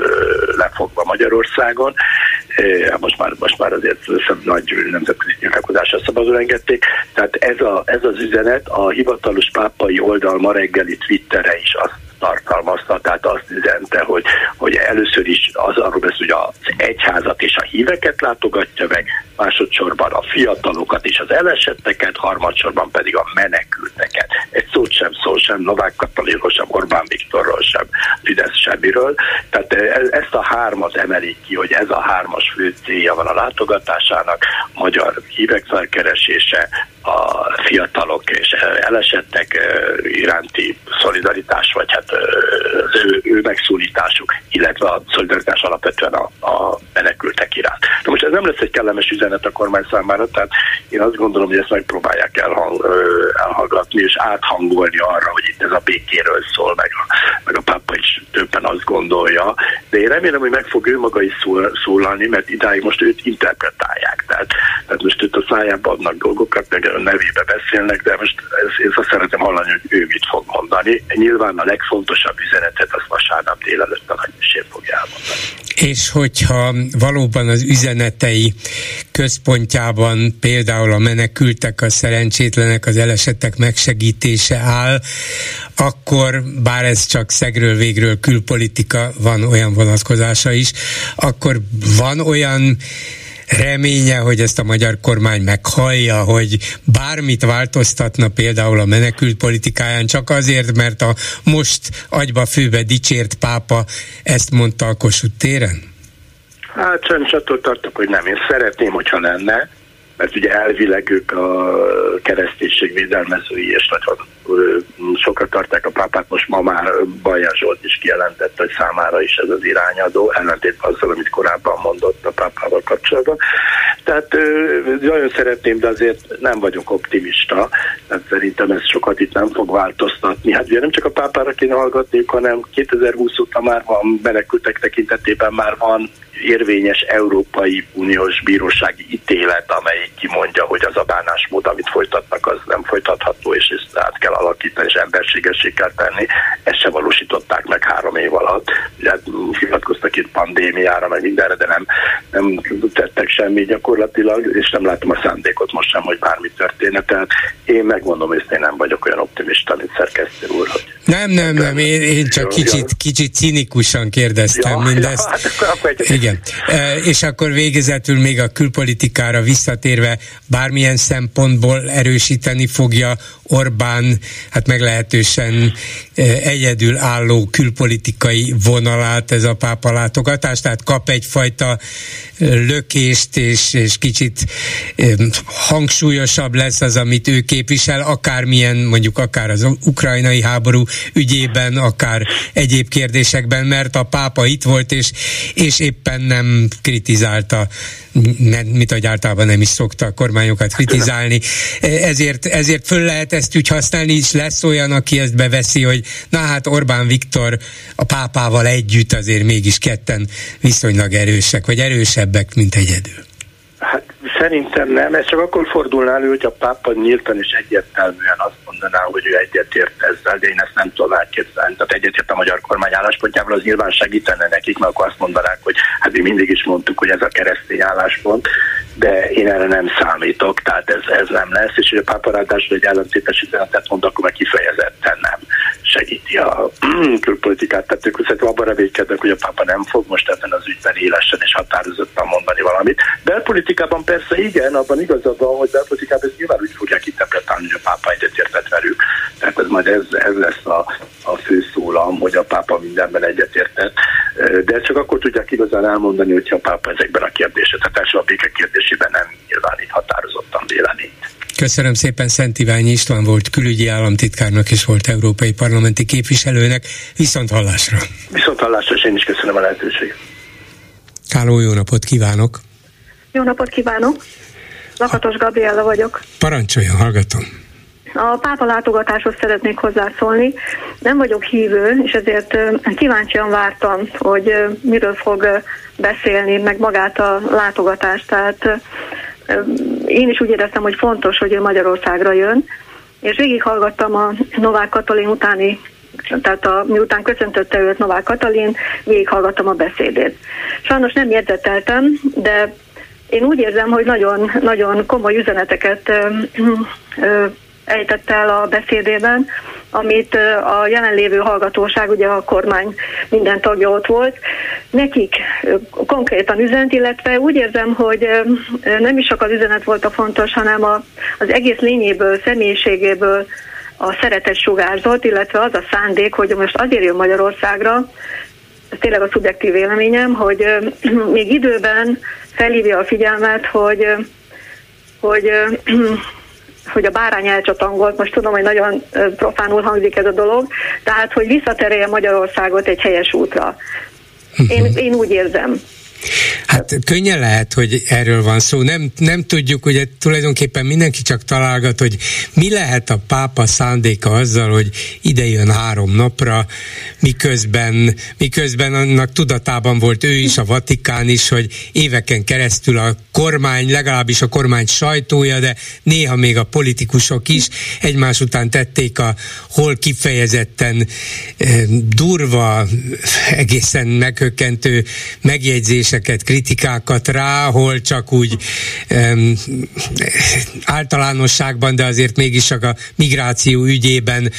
lefogva Magyarországon. Most már, most már azért nagy nemzetközi nyilatkozásra szabadon engedték. Tehát ez, a, ez az üzenet a hivatalos pápai oldal ma reggeli Twittere is azt tartalmazta, tehát azt üzente, hogy, hogy először is az arról beszél, hogy az egyházat és a híveket látogatja meg, másodszorban a fiatalokat és az elesetteket, harmadsorban pedig a menekülteket. Egy szót sem szól sem Novák Katalinról, sem Orbán Viktorról, sem Fidesz semmiről. Tehát e, ezt a hármat emelik ki, hogy ez a hármas fő célja van a látogatásának, magyar hívek felkeresése, a fiatalok és elesettek iránti szolidaritás, vagy hát az ő, ő megszólításuk, illetve a szolidaritás alapvetően a, a menekültek iránt. De most ez nem lesz egy kellemes üzenet a kormány számára, tehát én azt gondolom, hogy ezt megpróbálják elhang, elhallgatni és áthangolni arra, hogy itt ez a békéről szól, meg a, meg a pápa is többen azt gondolja, de én remélem, hogy meg fog ő maga is szól, szólalni, mert idáig most őt interpretálják. Tehát, tehát most őt a szájába adnak dolgokat, meg nevébe beszélnek, de most ez, ez azt szeretem hallani, hogy ő mit fog mondani. Nyilván a legfontosabb üzenetet az vasárnap délelőtt a nagymiség fogja elmondani. És hogyha valóban az üzenetei központjában például a menekültek, a szerencsétlenek, az elesettek megsegítése áll, akkor bár ez csak szegről végről külpolitika, van olyan vonatkozása is, akkor van olyan reménye, hogy ezt a magyar kormány meghallja, hogy bármit változtatna például a menekült politikáján, csak azért, mert a most agyba főbe dicsért pápa ezt mondta a Kossuth téren? Hát sem tartok, hogy nem. Én szeretném, hogyha lenne, mert ugye elvileg ők a kereszténység védelmezői, és nagyon sokat tartják a pápát, most ma már Bajer Zsolt is kijelentette, hogy számára is ez az irányadó, ellentétben azzal, amit korábban mondott a pápával kapcsolatban. Tehát nagyon szeretném, de azért nem vagyok optimista, tehát szerintem ez sokat itt nem fog változtatni. Hát ugye nem csak a pápára kéne hallgatni, hanem 2020 óta már van menekültek tekintetében már van érvényes Európai Uniós bírósági ítélet, amely kimondja, hogy az a bánásmód, amit folytatnak, az nem folytatható, és ezt át kell alakítani, és emberségessé kell tenni. Ezt se valósították meg három év alatt. Ugye hát hivatkoztak itt pandémiára, meg mindenre, de nem, nem tettek semmi gyakorlatilag, és nem látom a szándékot most sem, hogy bármi történne. Tehát én megmondom, hogy én nem vagyok olyan optimista, mint szerkesztő úr. Hogy nem, nem, nem, én, én csak kicsit, kicsit cinikusan kérdeztem ja, mindezt. Ja, hát Igen. E, és akkor végezetül még a külpolitikára visszatérve bármilyen szempontból erősíteni fogja Orbán hát meglehetősen e, egyedül álló külpolitikai vonalát ez a pápa látogatás, tehát kap egyfajta lökést, és, és kicsit e, hangsúlyosabb lesz az, amit ő képvisel, akármilyen, mondjuk akár az ukrajnai háború ügyében, akár egyéb kérdésekben, mert a pápa itt volt, és, és éppen nem kritizálta, mit hogy általában nem is szokta a kormányokat kritizálni. Ezért, ezért föl lehet ezt úgy használni, és lesz olyan, aki ezt beveszi, hogy na hát Orbán Viktor a pápával együtt azért mégis ketten viszonylag erősek, vagy erősebbek, mint egyedül. Szerintem nem, ez csak akkor fordulna elő, hogy a pápa nyíltan és egyértelműen azt mondaná, hogy ő egyetért ezzel, de én ezt nem tudom elképzelni. Tehát egyetért a magyar kormány álláspontjával, az nyilván segítene nekik, mert akkor azt mondanák, hogy hát mi mindig is mondtuk, hogy ez a keresztény álláspont, de én erre nem számítok, tehát ez, ez nem lesz, és hogy a pápa ráadásul egy ellentétes üzenetet mond, akkor meg kifejezetten nem segíti a külpolitikát. Tehát ők szerintem abban reménykednek, hogy a pápa nem fog most ebben az ügyben élesen és határozottan mondani valamit. Belpolitikában persze igen, abban igazad van, hogy belpolitikában ezt nyilván úgy fogják interpretálni, hogy a pápa egyetértett velük. Tehát ez majd ez, ez lesz a, a fő szólam, hogy a pápa mindenben egyetértett. De csak akkor tudják igazán elmondani, hogyha a pápa ezekben a kérdésekben, tehát a béke kérdésében nem nyilvánít határozottan véleményt. Köszönöm szépen, Szent Iványi István volt külügyi államtitkárnak és volt európai parlamenti képviselőnek. Viszont hallásra! Viszont hallásra, és én is köszönöm a lehetőséget. Káló, jó napot kívánok! Jó napot kívánok! Lakatos Gabriella vagyok. Parancsoljon, hallgatom! A pápa látogatáshoz szeretnék hozzászólni. Nem vagyok hívő, és ezért kíváncsian vártam, hogy miről fog beszélni, meg magát a látogatást. Tehát én is úgy éreztem, hogy fontos, hogy ő Magyarországra jön, és végighallgattam a Novák Katalin utáni tehát a, miután köszöntötte őt Novák Katalin, végighallgattam a beszédét. Sajnos nem jegyzeteltem, de én úgy érzem, hogy nagyon, nagyon komoly üzeneteket ö, ejtett el a beszédében, amit a jelenlévő hallgatóság, ugye a kormány minden tagja ott volt, nekik konkrétan üzent, illetve úgy érzem, hogy nem is csak az üzenet volt a fontos, hanem a, az egész lényéből, személyiségéből a szeretet sugárzott, illetve az a szándék, hogy most azért jön Magyarországra, ez tényleg a szubjektív véleményem, hogy még időben felhívja a figyelmet, hogy hogy hogy a bárány elcsatangolt, most tudom, hogy nagyon profánul hangzik ez a dolog, tehát hogy visszaterelje Magyarországot egy helyes útra. Én, én úgy érzem. Hát könnyen lehet, hogy erről van szó. Nem, nem tudjuk, ugye tulajdonképpen mindenki csak találgat, hogy mi lehet a pápa szándéka azzal, hogy ide jön három napra, miközben, miközben annak tudatában volt ő is, a Vatikán is, hogy éveken keresztül a kormány, legalábbis a kormány sajtója, de néha még a politikusok is egymás után tették a hol kifejezetten eh, durva, egészen meghökkentő megjegyzéseket, kritikákat rá, hol csak úgy um, általánosságban, de azért mégis csak a migráció ügyében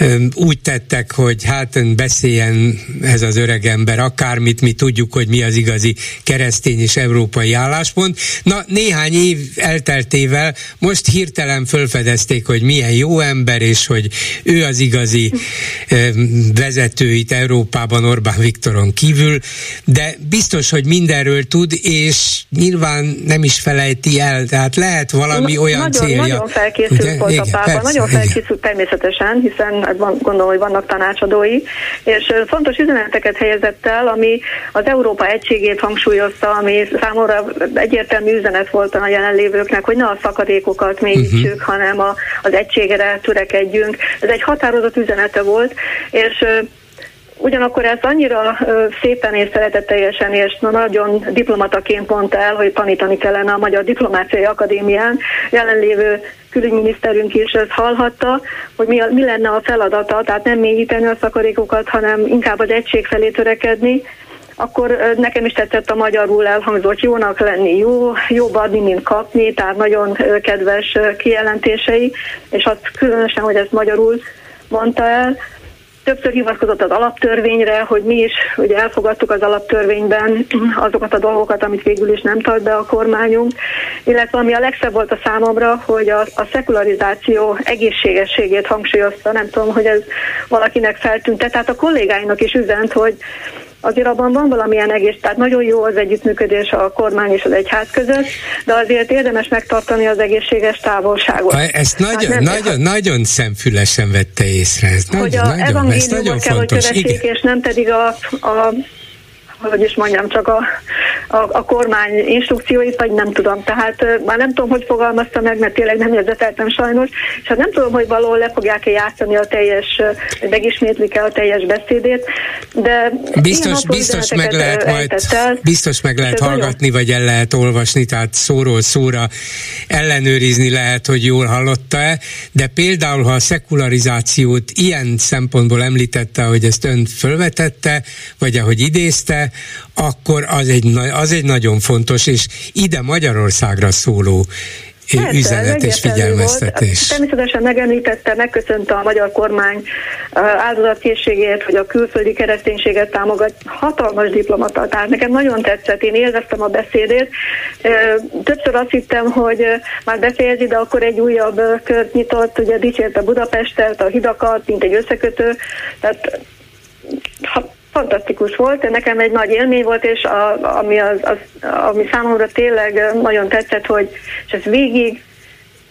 um, úgy tettek, hogy hát beszéljen ez az öreg ember akármit, mi tudjuk, hogy mi az igazi keresztény és európai álláspont. Na, néhány év elteltével most hirtelen fölfedezték, hogy milyen jó ember, és hogy ő az igazi um, vezető Európában Orbán Viktoron kívül, de biztos, hogy minden mindenről tud, és nyilván nem is felejti el, tehát lehet valami Na, olyan nagyon, célja. Nagyon felkészült ugye? volt igen, a pápa, persze, nagyon felkészült igen. természetesen, hiszen gondolom, hogy vannak tanácsadói, és fontos üzeneteket helyezett el, ami az Európa egységét hangsúlyozta, ami számomra egyértelmű üzenet volt a jelenlévőknek, hogy ne a szakadékokat mélyítsük, uh-huh. hanem a, az egységre törekedjünk. Ez egy határozott üzenete volt, és Ugyanakkor ezt annyira szépen és szeretetteljesen és nagyon diplomataként mondta el, hogy tanítani kellene a Magyar Diplomáciai Akadémián. Jelenlévő külügyminiszterünk is ezt hallhatta, hogy mi, a, mi lenne a feladata, tehát nem mélyíteni a szakarékokat, hanem inkább az egység felé törekedni, akkor nekem is tetszett a magyarul elhangzott jónak lenni, jó, jobb adni, mint kapni, tehát nagyon kedves kijelentései, és azt különösen, hogy ezt magyarul mondta el. Többször hivatkozott az alaptörvényre, hogy mi is ugye elfogadtuk az alaptörvényben azokat a dolgokat, amit végül is nem tart be a kormányunk, illetve ami a legszebb volt a számomra, hogy a, a szekularizáció egészségességét hangsúlyozta, nem tudom, hogy ez valakinek feltűnt, tehát a kollégáinak is üzent, hogy azért abban van valamilyen egész, tehát nagyon jó az együttműködés a kormány és az egyház között, de azért érdemes megtartani az egészséges távolságot. Ezt nagyon, hát nagyon, nagyon szemfülesen vette észre. Ez hogy nagyon, a nagyon, evangéliumot nagyon kell, fontos. hogy kövessék, és nem pedig a, a hogy is mondjam, csak a, a, a kormány instrukcióit, vagy nem tudom. Tehát már nem tudom, hogy fogalmazta meg, mert tényleg nem érzeteltem sajnos, és hát nem tudom, hogy valahol le fogják-e játszani a teljes, megismétlik-e a teljes beszédét, de biztos, biztos meg lehet majd, el, biztos meg lehet hallgatni, vagy el lehet olvasni, tehát szóról szóra ellenőrizni lehet, hogy jól hallotta-e, de például, ha a szekularizációt ilyen szempontból említette, hogy ezt ön fölvetette, vagy ahogy idézte, akkor az egy, az egy nagyon fontos, és ide Magyarországra szóló Persze, üzenet és figyelmeztetés. Volt. Természetesen megemlítette, megköszönte a magyar kormány áldozatkészségét, hogy a külföldi kereszténységet támogat. Hatalmas diplomata, tehát nekem nagyon tetszett, én élveztem a beszédét. Többször azt hittem, hogy már befejezi, de akkor egy újabb kört nyitott, ugye dicsérte Budapestet, a hidakat, mint egy összekötő. Tehát fantasztikus volt, nekem egy nagy élmény volt, és a, ami, az, az, ami számomra tényleg nagyon tetszett, hogy és ez végig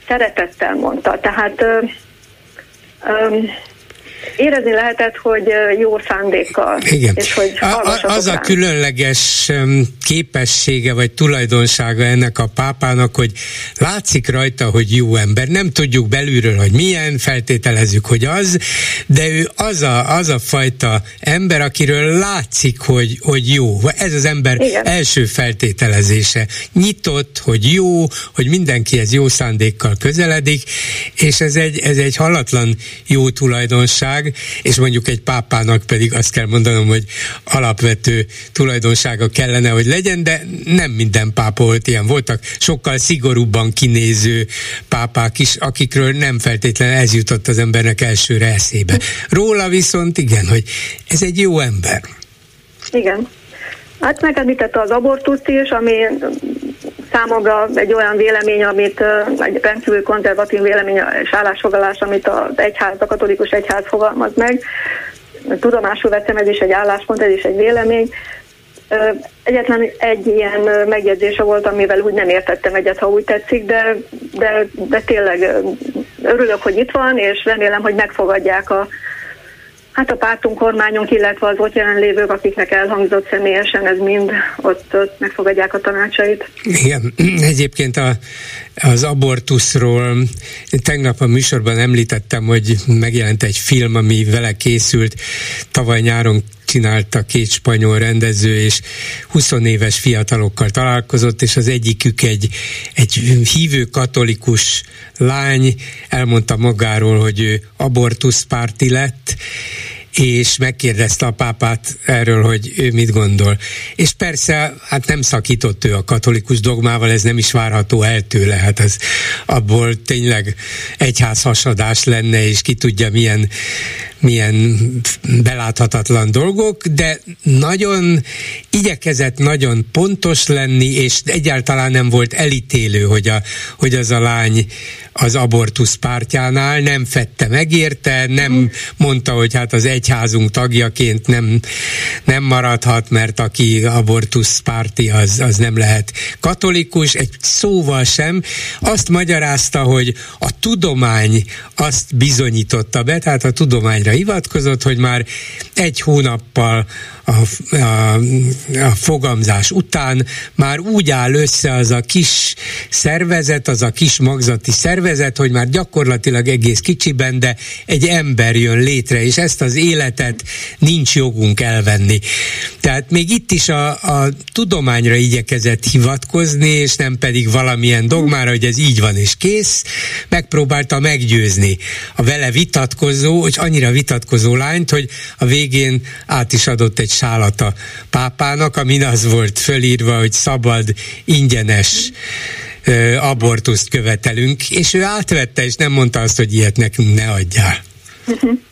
szeretettel mondta. Tehát um, érezni lehetett, hogy jó szándékkal. Igen. És hogy a, az a különleges képessége vagy tulajdonsága ennek a pápának, hogy látszik rajta, hogy jó ember. Nem tudjuk belülről, hogy milyen, feltételezzük, hogy az, de ő az a, az a fajta ember, akiről látszik, hogy, hogy jó. Ez az ember Igen. első feltételezése. Nyitott, hogy jó, hogy mindenkihez jó szándékkal közeledik, és ez egy, ez egy hallatlan jó tulajdonság, tulajdonság, és mondjuk egy pápának pedig azt kell mondanom, hogy alapvető tulajdonsága kellene, hogy legyen, de nem minden pápa volt ilyen. Voltak sokkal szigorúbban kinéző pápák is, akikről nem feltétlenül ez jutott az embernek elsőre eszébe. Róla viszont igen, hogy ez egy jó ember. Igen. Hát megemlítette az abortuszt is, ami számomra egy olyan vélemény, amit egy rendkívül konzervatív vélemény és állásfoglalás, amit az egyház, a katolikus egyház fogalmaz meg. Tudomásul vettem, ez is egy álláspont, ez is egy vélemény. Egyetlen egy ilyen megjegyzése volt, amivel úgy nem értettem egyet, ha úgy tetszik, de, de, de tényleg örülök, hogy itt van, és remélem, hogy megfogadják a, Hát a pártunk, kormányunk, illetve az ott jelenlévők, akiknek elhangzott személyesen, ez mind ott, ott megfogadják a tanácsait. Igen, egyébként a, az abortuszról. Tegnap a műsorban említettem, hogy megjelent egy film, ami vele készült. Tavaly nyáron csinálta két spanyol rendező, és 20 éves fiatalokkal találkozott, és az egyikük egy, egy hívő katolikus lány. Elmondta magáról, hogy ő abortuszpárti lett, és megkérdezte a pápát erről, hogy ő mit gondol. És persze, hát nem szakított ő a katolikus dogmával, ez nem is várható el tőle, hát ez abból tényleg egyház hasadás lenne, és ki tudja milyen milyen beláthatatlan dolgok, de nagyon igyekezett nagyon pontos lenni, és egyáltalán nem volt elítélő, hogy, a, hogy az a lány az abortusz pártjánál nem fette megérte, nem mm. mondta, hogy hát az egyházunk tagjaként nem, nem maradhat, mert aki abortusz párti, az, az nem lehet katolikus, egy szóval sem. Azt magyarázta, hogy a tudomány azt bizonyította be, tehát a tudomány tudományra hivatkozott, hogy már egy hónappal a, a, a fogamzás után már úgy áll össze az a kis szervezet, az a kis magzati szervezet, hogy már gyakorlatilag egész kicsiben, de egy ember jön létre, és ezt az életet nincs jogunk elvenni. Tehát még itt is a, a tudományra igyekezett hivatkozni, és nem pedig valamilyen dogmára, hogy ez így van és kész, megpróbálta meggyőzni a vele vitatkozó, hogy annyira vitatkozó lányt, hogy a végén át is adott egy sálat a pápának, amin az volt fölírva, hogy szabad, ingyenes abortuszt követelünk, és ő átvette, és nem mondta azt, hogy ilyet nekünk ne adjál.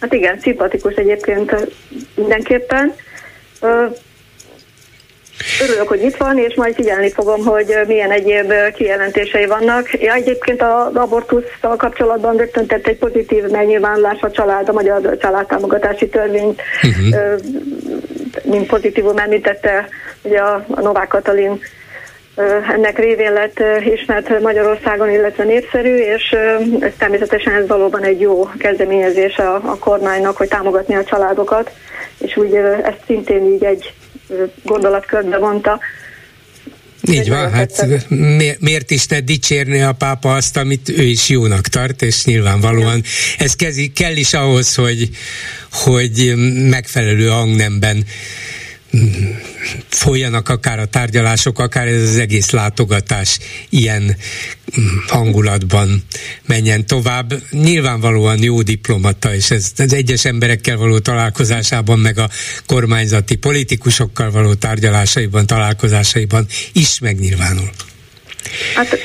Hát igen, szimpatikus egyébként mindenképpen. Örülök, hogy itt van, és majd figyelni fogom, hogy milyen egyéb kijelentései vannak. Ja, egyébként az abortusszal kapcsolatban rögtön tett egy pozitív megnyilvánulás a család, a magyar családtámogatási törvényt, uh-huh. mint pozitívum említette ugye a, a Novák Katalin ennek révén lett ismert Magyarországon, illetve népszerű, és ez természetesen ez valóban egy jó kezdeményezés a, a kormánynak, hogy támogatni a családokat, és úgy ezt szintén így egy gondolatkörbe vonta. Így van, hát miért is ne dicsérni a pápa azt, amit ő is jónak tart, és nyilvánvalóan ez kezi, kell is ahhoz, hogy, hogy megfelelő hangnemben folyanak akár a tárgyalások, akár ez az egész látogatás ilyen mm, hangulatban menjen tovább. Nyilvánvalóan jó diplomata, és ez az egyes emberekkel való találkozásában, meg a kormányzati politikusokkal való tárgyalásaiban, találkozásaiban is megnyilvánul. Hát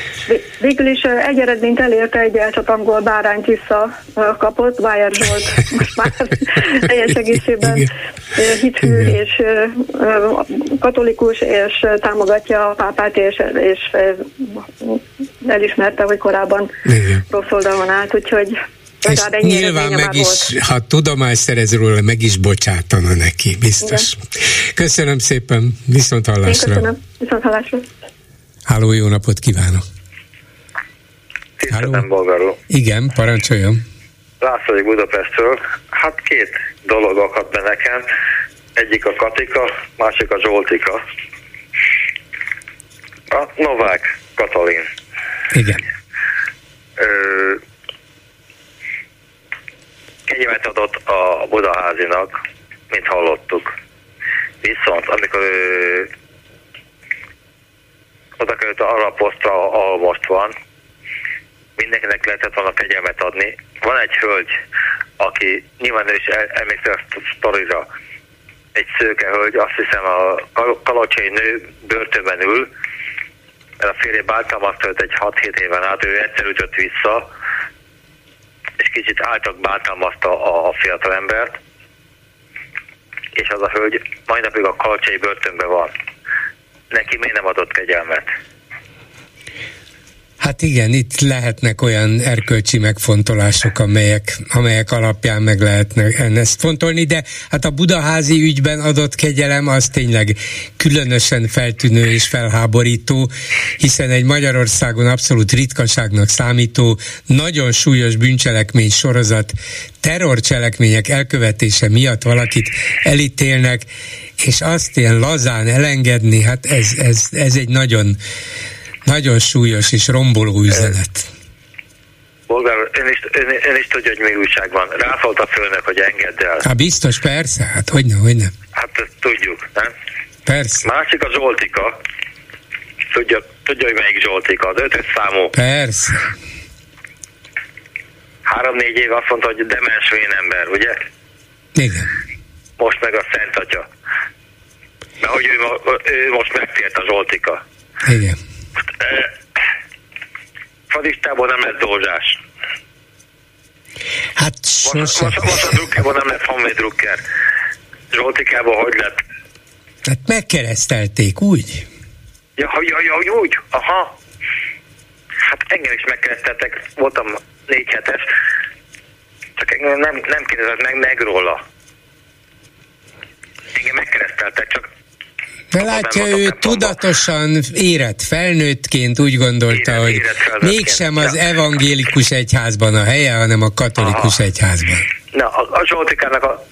végül is egy eredményt elérte, egy elcsatangol bárányt visszakapott, Bájer Zsolt most már teljes egészében hithű és katolikus, és támogatja a pápát, és, és elismerte, hogy korábban Igen. rossz oldalon állt, úgyhogy és nyilván meg is, volt. ha tudomány szerez róla, meg is bocsátana neki, biztos. Igen. Köszönöm szépen, viszont hallásra. Én köszönöm, viszont hallásra. Háló, jó napot kívánok! Tiszteltem bolgárul. Igen, parancsoljon. László Budapestről. Hát két dolog akadt be nekem. Egyik a Katika, másik a Zsoltika. A Novák Katalin. Igen. Ö, kegyelmet adott a Budaházinak, mint hallottuk. Viszont amikor ő oda került a posztra, ahol most van, mindenkinek lehetett volna kegyelmet adni. Van egy hölgy, aki nyilván ő is emlékszel a sztorira, egy szőke hölgy, azt hiszem a kalocsai nő börtönben ül, mert a férje bántalmazta egy 6-7 éven át, ő egyszer ütött vissza, és kicsit által bántalmazta a, a fiatal embert, és az a hölgy mai napig a kalocsai börtönben van neki miért nem adott kegyelmet? Hát igen, itt lehetnek olyan erkölcsi megfontolások, amelyek, amelyek alapján meg lehetne ezt fontolni, de hát a budaházi ügyben adott kegyelem az tényleg különösen feltűnő és felháborító, hiszen egy Magyarországon abszolút ritkaságnak számító, nagyon súlyos bűncselekmény sorozat, terrorcselekmények elkövetése miatt valakit elítélnek, és azt ilyen lazán elengedni, hát ez, ez, ez egy nagyon, nagyon súlyos és romboló üzenet. Bolgár, ön is, ön, ön is tudja, hogy mi újság van. Rászólt a főnök, hogy engedd el. Hát biztos, persze, hát hogyne, hogyne. Hát tudjuk, nem? Persze. Másik a Zsoltika. Tudja, tudja, hogy melyik Zsoltika, az ötös számú. Persze. Három-négy év azt mondta, hogy demens ember, ugye? Igen. Most meg a Szent Atya. Mert hogy ő, ő most megtért a Zsoltika. Igen. E, fadistából nem lett Zolzsás. Hát sosem. Most, a drukkából nem lett Honvéd drukker. Zsoltikából hogy lett? Hát megkeresztelték, úgy? Ja, ja, ja, úgy? Aha. Hát engem is megkereszteltek, voltam négy hetes, csak engem nem, nem kérdezett meg, meg róla. Engem megkereszteltek, csak de látja, ő tudatosan érett felnőttként úgy gondolta, érett, hogy érett mégsem az evangélikus egyházban a helye, hanem a katolikus Aha. egyházban. Na, a, a Zsoltikának a...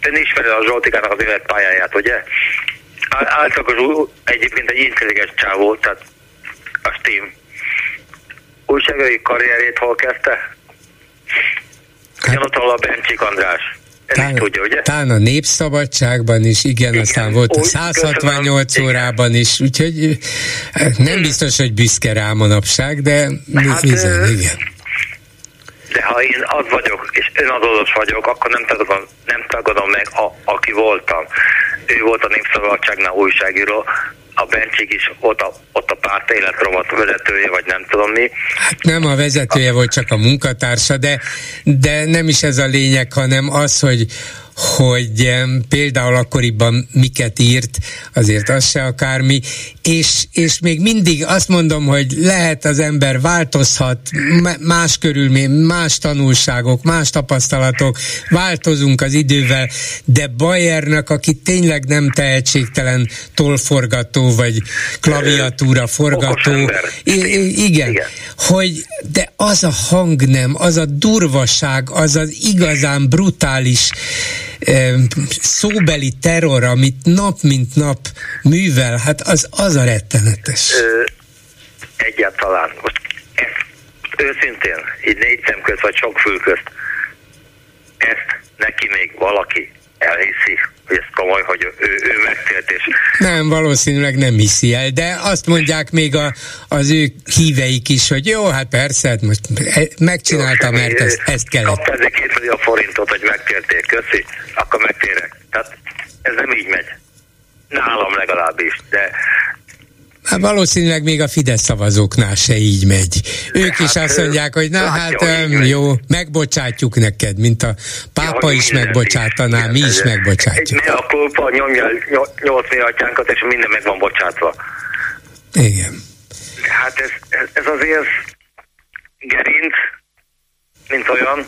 Ön ismeri a Zsoltikának az életpályáját, ugye? Általában egyébként egy intelligens csávó, tehát a Steam. Újságai karrierét hol kezdte? Hát, a Bencsik András. Tán, tudja, ugye? Tán a Népszabadságban is, igen, igen. aztán volt a 168 köszönöm. órában is, úgyhogy nem biztos, hogy büszke rá manapság, de hát, bizony, igen. De ha én az vagyok, és önadódos vagyok, akkor nem tagadom, nem tagadom meg, a, aki voltam. Ő volt a Népszabadságnál újságíró, a Bencsik is ott a, ott a párt életrovat vezetője, vagy nem tudom mi. Hát nem a vezetője volt, csak a munkatársa, de, de nem is ez a lényeg, hanem az, hogy hogy például akkoriban miket írt, azért az se akármi, és, és még mindig azt mondom, hogy lehet az ember változhat, más körülmény, más tanulságok, más tapasztalatok, változunk az idővel, de Bayernek, aki tényleg nem tehetségtelen tolforgató, vagy klaviatúra forgató, igen, igen, hogy de az a hang nem, az a durvaság, az az igazán brutális szóbeli terror, amit nap mint nap művel, hát az, az a rettenetes. Ö, egyáltalán. Most őszintén, így négy szem közt, vagy sok fül közt, ezt neki még valaki elhiszi, hogy ez komoly, hogy ő, ő megtélt, és... Nem, valószínűleg nem hiszi el, de azt mondják még a, az ő híveik is, hogy jó, hát persze, hát most megcsinálta, jó, mert ezt, ezt kellett. Kapta ezek két millió forintot, hogy megtértél, köszi, akkor megtérek. Tehát ez nem így megy. Nálam legalábbis, de Hát valószínűleg még a Fidesz szavazóknál se így megy. Ők hát, is azt mondják, hogy na hát um, jó, megbocsátjuk neked, mint a pápa ja, is megbocsátaná, mi is megbocsátjuk. Egy a kulpa nyomja nyolc atyánkat, és minden meg van bocsátva. Igen. Hát ez, ez, ez azért gerinc, mint olyan,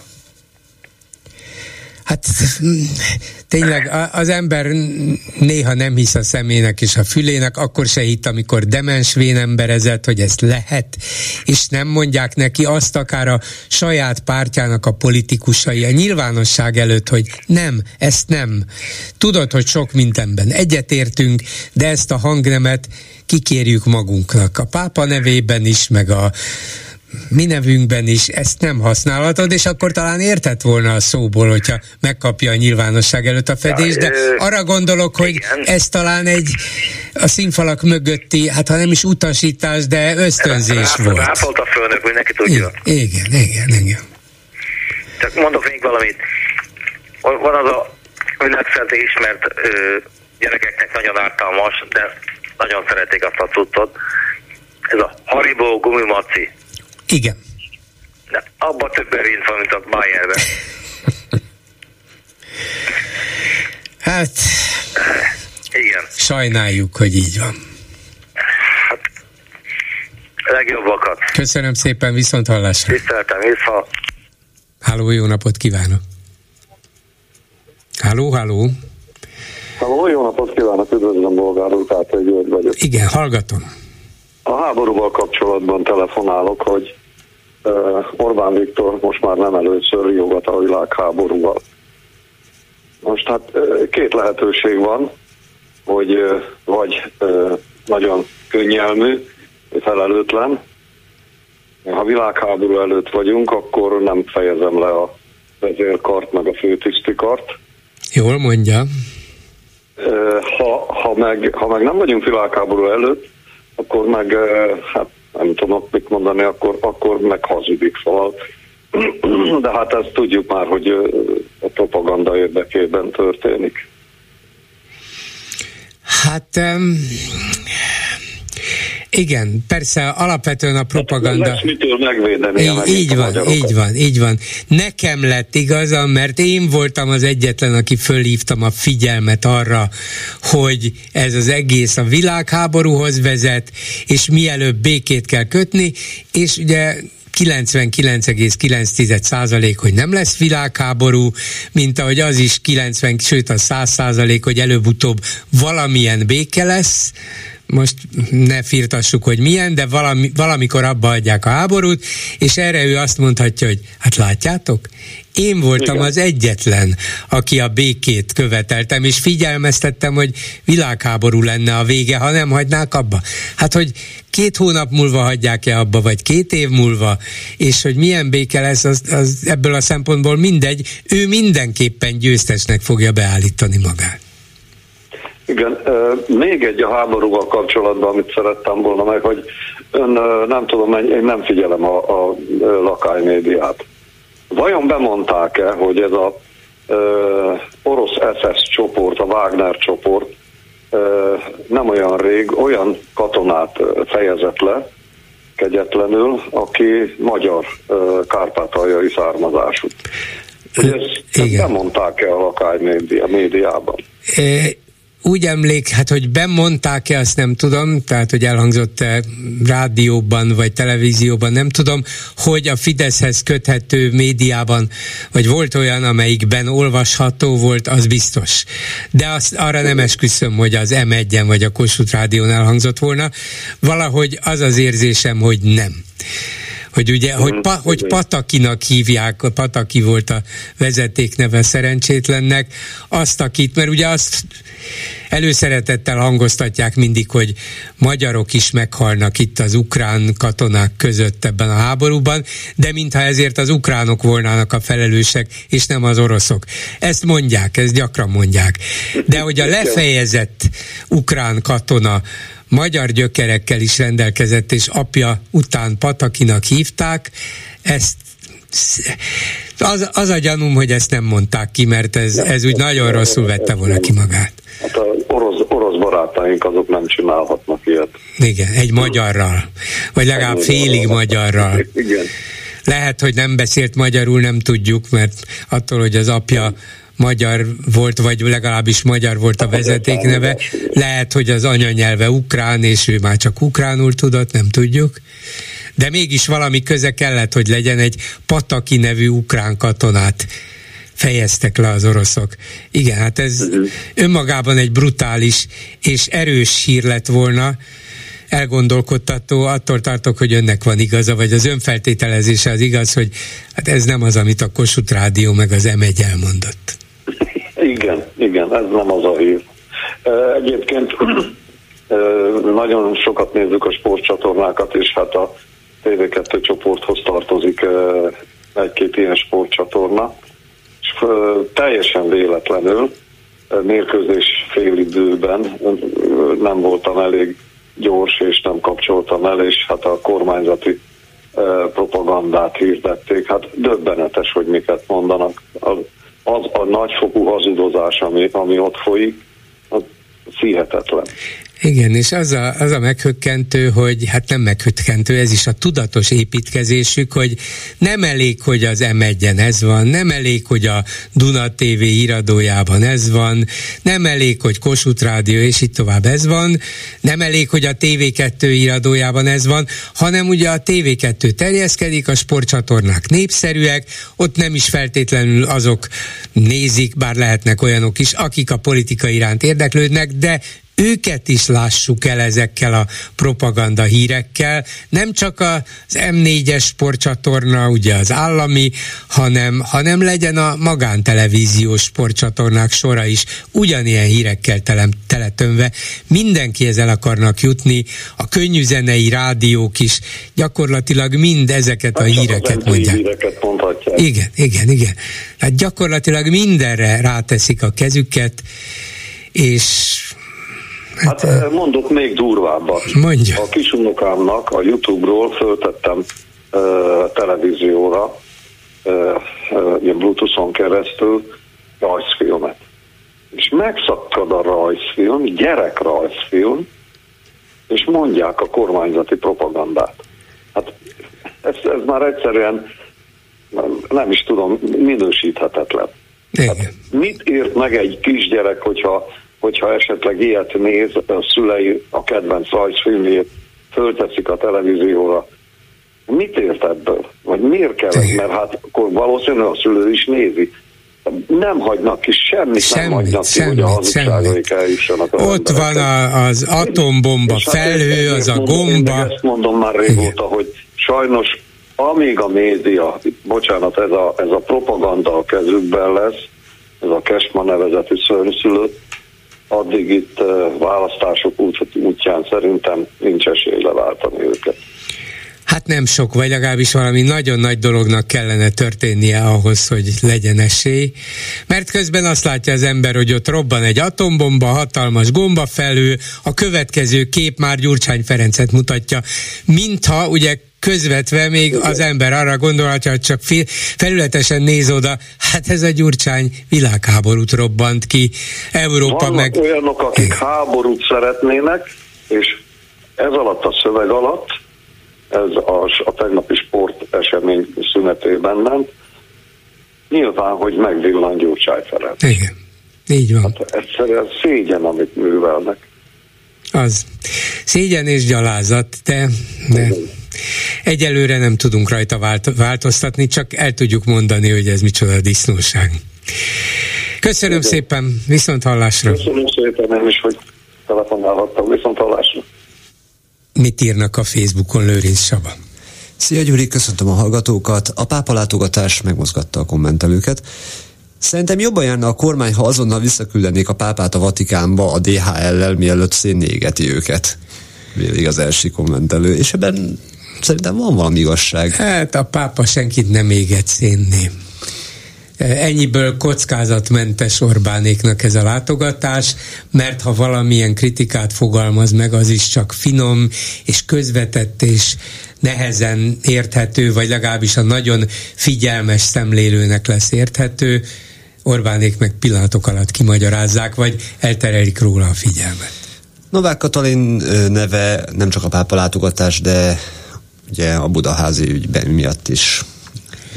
Hát tényleg az ember néha nem hisz a szemének és a fülének, akkor se hitt, amikor demens vénemberezett, hogy ezt lehet, és nem mondják neki azt akár a saját pártjának a politikusai a nyilvánosság előtt, hogy nem, ezt nem. Tudod, hogy sok mindenben egyetértünk, de ezt a hangnemet kikérjük magunknak. A pápa nevében is, meg a mi nevünkben is ezt nem használhatod, és akkor talán értett volna a szóból, hogyha megkapja a nyilvánosság előtt a fedést, de arra gondolok, hogy ez talán egy a színfalak mögötti, hát ha nem is utasítás, de ösztönzés volt. Ráfolt a főnök, mindenki tudja. Igen, igen, igen. Csak mondok még valamit. Van az a világszerte ismert ö, gyerekeknek nagyon ártalmas, de nagyon szeretik azt a cuccot. Ez a Haribo gumimaci. Igen. De abban több erény van, mint a Bayernben. hát... Igen. Sajnáljuk, hogy így van. Hát, legjobbakat. Köszönöm szépen, viszont hallásra. Tiszteltem, vissza. Háló, jó napot kívánok. Háló, háló. Háló, jó napot kívánok, üdvözlöm, Bolgár úr, György vagyok. Igen, hallgatom. A háborúval kapcsolatban telefonálok, hogy Orbán Viktor most már nem először jogat a világháborúval. Most hát két lehetőség van, hogy vagy nagyon könnyelmű, felelőtlen. Ha világháború előtt vagyunk, akkor nem fejezem le a vezérkart, meg a főtisztikart. Jól mondja. Ha, ha, meg, ha meg nem vagyunk világháború előtt, akkor meg hát nem tudom mit mondani, akkor, akkor meg hazudik, szóval de hát ezt tudjuk már, hogy a propaganda érdekében történik. Hát um, igen, persze alapvetően a propaganda... Lesz mitől megvédeni így, így van, így van, így van. Nekem lett igazam, mert én voltam az egyetlen, aki fölhívtam a figyelmet arra, hogy ez az egész a világháborúhoz vezet, és mielőbb békét kell kötni, és ugye 99,9 százalék, hogy nem lesz világháború, mint ahogy az is 90, sőt a 100 százalék, hogy előbb-utóbb valamilyen béke lesz, most ne firtassuk, hogy milyen, de valami, valamikor abba adják a háborút, és erre ő azt mondhatja, hogy hát látjátok, én voltam Igen. az egyetlen, aki a békét követeltem, és figyelmeztettem, hogy világháború lenne a vége, ha nem hagynák abba. Hát, hogy két hónap múlva hagyják-e abba, vagy két év múlva, és hogy milyen béke lesz, az, az ebből a szempontból mindegy, ő mindenképpen győztesnek fogja beállítani magát. Igen, még egy a háborúval kapcsolatban, amit szerettem volna meg, hogy ön nem tudom, én nem figyelem a, a lakálymédiát. Vajon bemondták-e, hogy ez a ö, orosz SS csoport, a Wagner csoport ö, nem olyan rég olyan katonát fejezett le, kegyetlenül, aki magyar ö, kárpátaljai származású. Hogy ezt, ezt bemondták-e a lakály médiában? Úgy emlék, hát hogy bemondták-e, azt nem tudom, tehát hogy elhangzott-e rádióban vagy televízióban, nem tudom, hogy a Fideszhez köthető médiában, vagy volt olyan, amelyikben olvasható volt, az biztos. De azt, arra nem esküszöm, hogy az M1-en vagy a Kossuth Rádión elhangzott volna. Valahogy az az érzésem, hogy nem hogy ugye, hogy, pa, hogy Patakinak hívják, Pataki volt a vezetékneve szerencsétlennek, azt, akit, mert ugye azt előszeretettel hangoztatják mindig, hogy magyarok is meghalnak itt az ukrán katonák között ebben a háborúban, de mintha ezért az ukránok volnának a felelősek, és nem az oroszok. Ezt mondják, ezt gyakran mondják. De hogy a lefejezett ukrán katona magyar gyökerekkel is rendelkezett, és apja után Patakinak hívták, ezt az, az a gyanúm, hogy ezt nem mondták ki, mert ez, ez úgy nagyon rosszul vette volna ki magát. Hát a orosz, orosz barátaink azok nem csinálhatnak ilyet. Igen, egy magyarral, vagy legalább félig magyarral. Igen. Lehet, hogy nem beszélt magyarul, nem tudjuk, mert attól, hogy az apja magyar volt, vagy legalábbis magyar volt a vezetékneve. Lehet, hogy az anyanyelve ukrán, és ő már csak ukránul tudott, nem tudjuk. De mégis valami köze kellett, hogy legyen egy Pataki nevű ukrán katonát fejeztek le az oroszok. Igen, hát ez önmagában egy brutális és erős hír lett volna, elgondolkodtató, attól tartok, hogy önnek van igaza, vagy az önfeltételezése az igaz, hogy hát ez nem az, amit a Kossuth Rádió meg az M1 elmondott. Igen, igen, ez nem az a hír. Egyébként nagyon sokat nézzük a sportcsatornákat, és hát a TV2 csoporthoz tartozik egy-két ilyen sportcsatorna, és teljesen véletlenül mérkőzés időben nem voltam elég gyors, és nem kapcsoltam el, és hát a kormányzati propagandát hirdették. Hát döbbenetes, hogy miket mondanak. Az, az a nagyfokú hazudozás, ami, ami ott folyik, az hihetetlen. Igen, és az a, az a meghökkentő, hogy hát nem meghökkentő, ez is a tudatos építkezésük, hogy nem elég, hogy az m ez van, nem elég, hogy a Duna TV iradójában ez van, nem elég, hogy Kossuth Rádió és itt tovább ez van, nem elég, hogy a TV2 iradójában ez van, hanem ugye a TV2 terjeszkedik, a sportcsatornák népszerűek, ott nem is feltétlenül azok nézik, bár lehetnek olyanok is, akik a politika iránt érdeklődnek, de őket is lássuk el ezekkel a propaganda hírekkel, nem csak az M4-es sportcsatorna, ugye az állami, hanem, hanem legyen a magántelevíziós sportcsatornák sora is ugyanilyen hírekkel tele, teletömve. Mindenki el akarnak jutni, a könnyűzenei rádiók is gyakorlatilag mind ezeket a hát híreket mondják. Híreket igen, igen, igen. Hát gyakorlatilag mindenre ráteszik a kezüket, és Hát, hát mondok még durvábbat. Mondja. A kisunokámnak a Youtube-ról föltettem uh, televízióra, uh, uh, Bluetooth-on keresztül rajzfilmet. És megszakad a rajzfilm, gyerekrajzfilm, és mondják a kormányzati propagandát. Hát ez, ez már egyszerűen nem is tudom, minősíthetetlen. Hát mit ért meg egy kisgyerek, hogyha hogyha esetleg ilyet néz, a szülei a kedvenc rajzfilmjét fölteszik a televízióra, mit ért ebből? Vagy miért kell? Mert hát akkor valószínűleg a szülő is nézi. nem hagynak ki, semmit, semmit nem hagynak semmit, ki, hogy a hazugságaik eljussanak. Ott van a, az atombomba hát felhő, az a mondom, gomba. Ezt mondom már régóta, hogy sajnos amíg a média, bocsánat, ez a, ez a propaganda a kezükben lesz, ez a Kesma nevezetű szörnyszülött, addig itt választások út, útján szerintem nincs esély leváltani őket. Hát nem sok, vagy legalábbis valami nagyon nagy dolognak kellene történnie ahhoz, hogy legyen esély. Mert közben azt látja az ember, hogy ott robban egy atombomba, hatalmas gombafelő, a következő kép már Gyurcsány Ferencet mutatja, mintha ugye közvetve még az ember arra gondolhatja, hogy csak felületesen néz oda, hát ez a Gyurcsány világháborút robbant ki, Európa Vannak meg... olyanok, akik háborút szeretnének, és ez alatt a szöveg alatt, ez a, a tegnapi sport esemény szünetében nem, nyilván, hogy megvillan Gyurcsány Ferenc. Igen, így van. Hát egyszerűen szégyen, amit művelnek. Az. Szégyen és gyalázat, de, de egyelőre nem tudunk rajta vált, változtatni, csak el tudjuk mondani, hogy ez micsoda disznóság. Köszönöm Igen. szépen, viszont hallásra. Köszönöm szépen én is, hogy telefonálhattam, viszont hallásra. Mit írnak a Facebookon Lőrinc Saba? Szia Gyuri, köszöntöm a hallgatókat. A pápa látogatás megmozgatta a kommentelőket. Szerintem jobban járna a kormány, ha azonnal visszaküldenék a pápát a Vatikánba a DHL-lel, mielőtt szénné égeti őket. Végig az első kommentelő. És ebben szerintem van valami igazság. Hát a pápa senkit nem éget szénné. Ennyiből kockázatmentes Orbánéknak ez a látogatás, mert ha valamilyen kritikát fogalmaz meg, az is csak finom és közvetett és nehezen érthető, vagy legalábbis a nagyon figyelmes szemlélőnek lesz érthető, Orbánék meg pillanatok alatt kimagyarázzák, vagy elterelik róla a figyelmet. Novák Katalin neve nem csak a pápa látogatás, de ugye a budaházi ügyben miatt is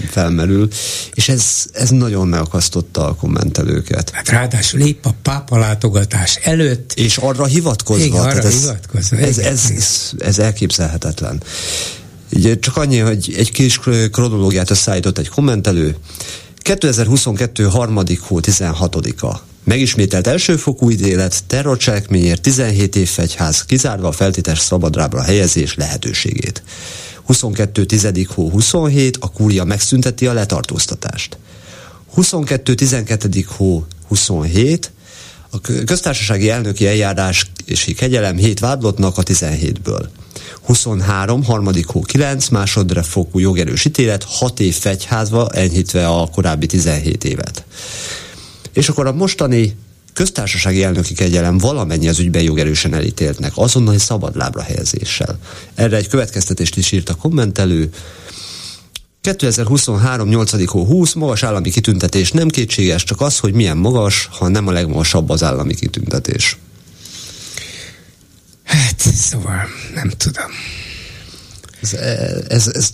felmerül, és ez, ez nagyon megakasztotta a kommentelőket. Hát ráadásul épp a pápa látogatás előtt. És arra hivatkozva. Igen, arra ez, hivatkozva. Ez, ez, ez, ez elképzelhetetlen. Ugye csak annyi, hogy egy kis kronológiát összeállított egy kommentelő. 2022. harmadik hó 16-a. Megismételt elsőfokú ítélet, terrorcselekményért 17 év fegyház, kizárva a feltétes szabadrábra helyezés lehetőségét. 22. 10. hó 27, a kúria megszünteti a letartóztatást. 22. 12. hó 27, a köztársasági elnöki eljárás és kegyelem 7 vádlottnak a 17-ből. 23, harmadik hó 9, másodra fokú jogerős ítélet, 6 év fegyházva, enyhítve a korábbi 17 évet. És akkor a mostani köztársasági elnöki kegyelem valamennyi az ügyben jogerősen elítéltnek, azonnali szabadlábra helyezéssel. Erre egy következtetést is írt a kommentelő. 2023. 8. hó 20 magas állami kitüntetés nem kétséges, csak az, hogy milyen magas, ha nem a legmagasabb az állami kitüntetés. Hát, szóval nem tudom. Ez, ez, ez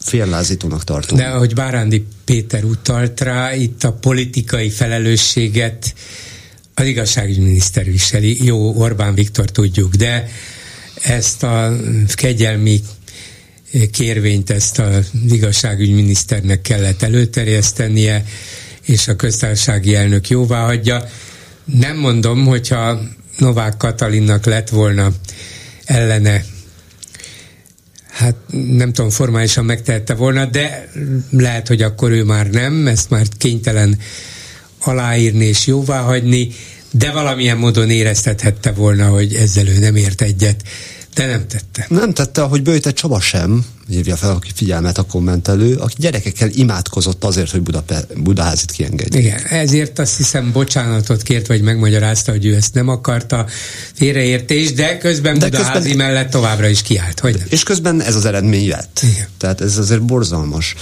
féllázítónak tartom. De ahogy Bárándi Péter utalt rá, itt a politikai felelősséget az igazságügyminiszter viseli. Jó, Orbán Viktor tudjuk, de ezt a kegyelmi kérvényt ezt az igazságügyminiszternek kellett előterjesztenie, és a köztársasági elnök jóvá hagyja. Nem mondom, hogyha Novák Katalinnak lett volna ellene hát nem tudom, formálisan megtehette volna, de lehet, hogy akkor ő már nem, ezt már kénytelen aláírni és jóvá hagyni, de valamilyen módon éreztethette volna, hogy ezzel ő nem ért egyet, de nem tette. Nem tette, ahogy Bőjte Csaba sem, hívja fel a figyelmet a kommentelő, aki gyerekekkel imádkozott azért, hogy Budape- Budaházit kiengedje. Igen, ezért azt hiszem bocsánatot kért, vagy megmagyarázta, hogy ő ezt nem akarta, félreértés, de közben de Budaházi közben, mellett továbbra is kiállt, hogy nem. És közben ez az eredmény lett. Igen. Tehát ez azért borzalmas.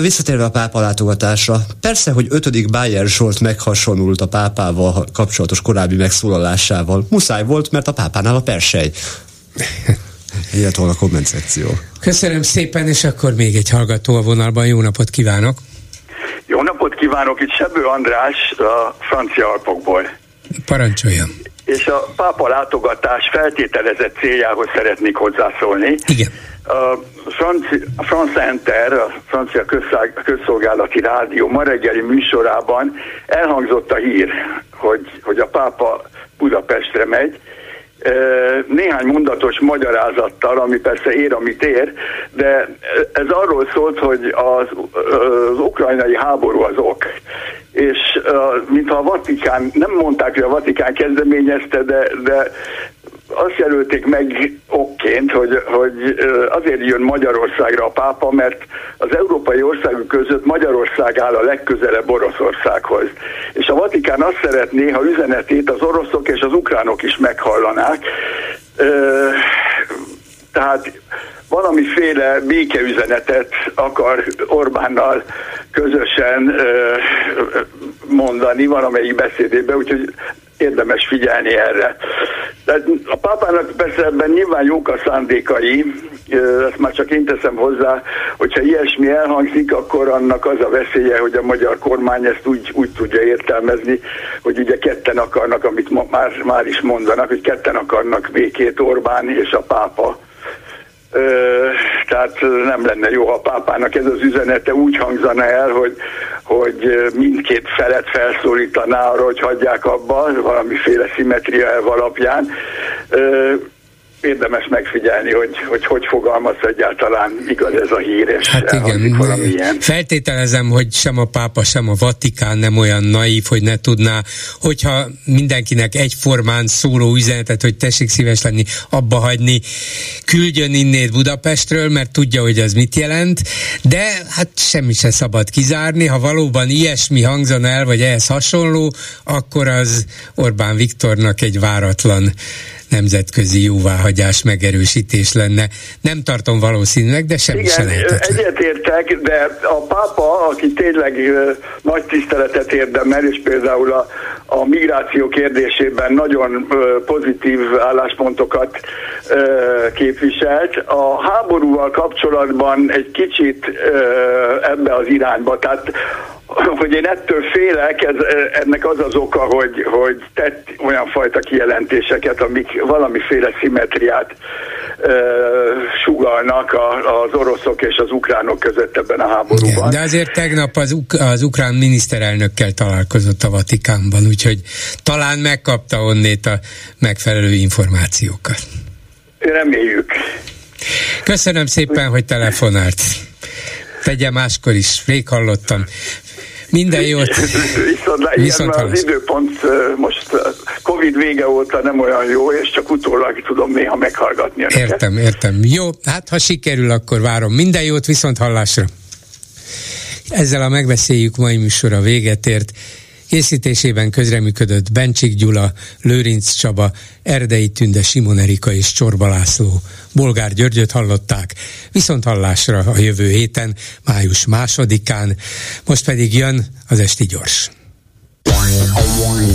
Visszatérve a pápa látogatásra, persze, hogy ötödik Bayer Zsolt meghasonult a pápával kapcsolatos korábbi megszólalásával. Muszáj volt, mert a pápánál a persej. Ilyet volna a komment szekció. Köszönöm szépen, és akkor még egy hallgató a vonalban. Jó napot kívánok! Jó napot kívánok! Itt Sebő András a francia alpokból. Parancsoljon! És a pápa látogatás feltételezett céljához szeretnék hozzászólni. Igen a France Inter, a francia közszolgálati rádió ma reggeli műsorában elhangzott a hír, hogy, hogy a pápa Budapestre megy, néhány mondatos magyarázattal, ami persze ér, amit ér, de ez arról szólt, hogy az, az ukrajnai háború az ok. És mintha a Vatikán, nem mondták, hogy a Vatikán kezdeményezte, de, de azt jelölték meg okként, hogy, hogy azért jön Magyarországra a pápa, mert az európai országok között Magyarország áll a legközelebb Oroszországhoz. És a Vatikán azt szeretné, ha üzenetét az oroszok és az ukránok is meghallanák. Tehát valamiféle békeüzenetet akar Orbánnal közösen mondani valamelyik beszédében, úgyhogy érdemes figyelni erre. Tehát a pápának persze ebben nyilván jók a szándékai, ezt már csak én teszem hozzá, hogyha ilyesmi elhangzik, akkor annak az a veszélye, hogy a magyar kormány ezt úgy, úgy tudja értelmezni, hogy ugye ketten akarnak, amit már, már is mondanak, hogy ketten akarnak békét Orbán és a pápa tehát nem lenne jó, ha a pápának ez az üzenete úgy hangzana el, hogy, hogy mindkét felet felszólítaná arra, hogy hagyják abba, valamiféle szimetria elv alapján érdemes megfigyelni, hogy, hogy hogy fogalmaz egyáltalán igaz ez a hír, és hát igen, valamilyen. Feltételezem, hogy sem a pápa, sem a Vatikán nem olyan naív, hogy ne tudná, hogyha mindenkinek egyformán szóló üzenetet, hogy tessék szíves lenni, abba hagyni, küldjön innét Budapestről, mert tudja, hogy ez mit jelent, de hát semmi se szabad kizárni, ha valóban ilyesmi hangzana el, vagy ehhez hasonló, akkor az Orbán Viktornak egy váratlan nemzetközi jóváhagyás megerősítés lenne. Nem tartom valószínűleg, de semmi Igen, se lehetetlen. egyetértek, de a pápa, aki tényleg nagy tiszteletet érdemel, és például a, a migráció kérdésében nagyon pozitív álláspontokat képviselt. A háborúval kapcsolatban egy kicsit ebbe az irányba, tehát hogy én ettől félek, ez, ennek az az oka, hogy, hogy tett olyan fajta kijelentéseket, amik valamiféle szimetriát e, sugalnak a, az oroszok és az ukránok között ebben a háborúban. Igen, de azért tegnap az, uk- az ukrán miniszterelnökkel találkozott a Vatikánban, úgyhogy talán megkapta onnét a megfelelő információkat. Reméljük. Köszönöm szépen, hogy telefonált. Tegye máskor is, rég hallottam. Minden jót. Viszont, Viszont ilyen az időpont most Covid vége óta nem olyan jó, és csak utólag tudom néha meghallgatni önöket. Értem, értem. Jó, hát ha sikerül, akkor várom. Minden jót, viszont hallásra. Ezzel a megbeszéljük mai műsora véget ért. Készítésében közreműködött Bencsik Gyula, Lőrinc Csaba, Erdei Tünde, Simon Erika és Csorba László. Bolgár Györgyöt hallották, viszont hallásra a jövő héten, május másodikán, most pedig jön az Esti Gyors.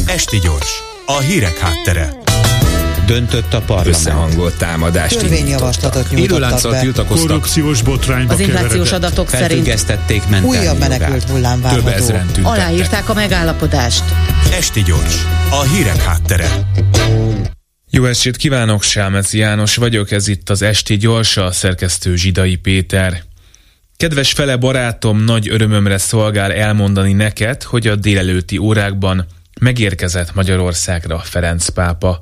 Esti Gyors, a hírek háttere döntött a parlament. Összehangolt támadást Törvényjavaslatot nyújtottak be. tiltakoztak. Korrupciós botrányba Az inflációs adatok szerint újabb menekült hullám várható. Aláírták a megállapodást. Esti gyors, a hírek háttere. Jó estét kívánok, Sámeci János vagyok, ez itt az Esti Gyors, a szerkesztő Zsidai Péter. Kedves fele barátom, nagy örömömre szolgál elmondani neked, hogy a délelőtti órákban megérkezett Magyarországra Ferenc pápa.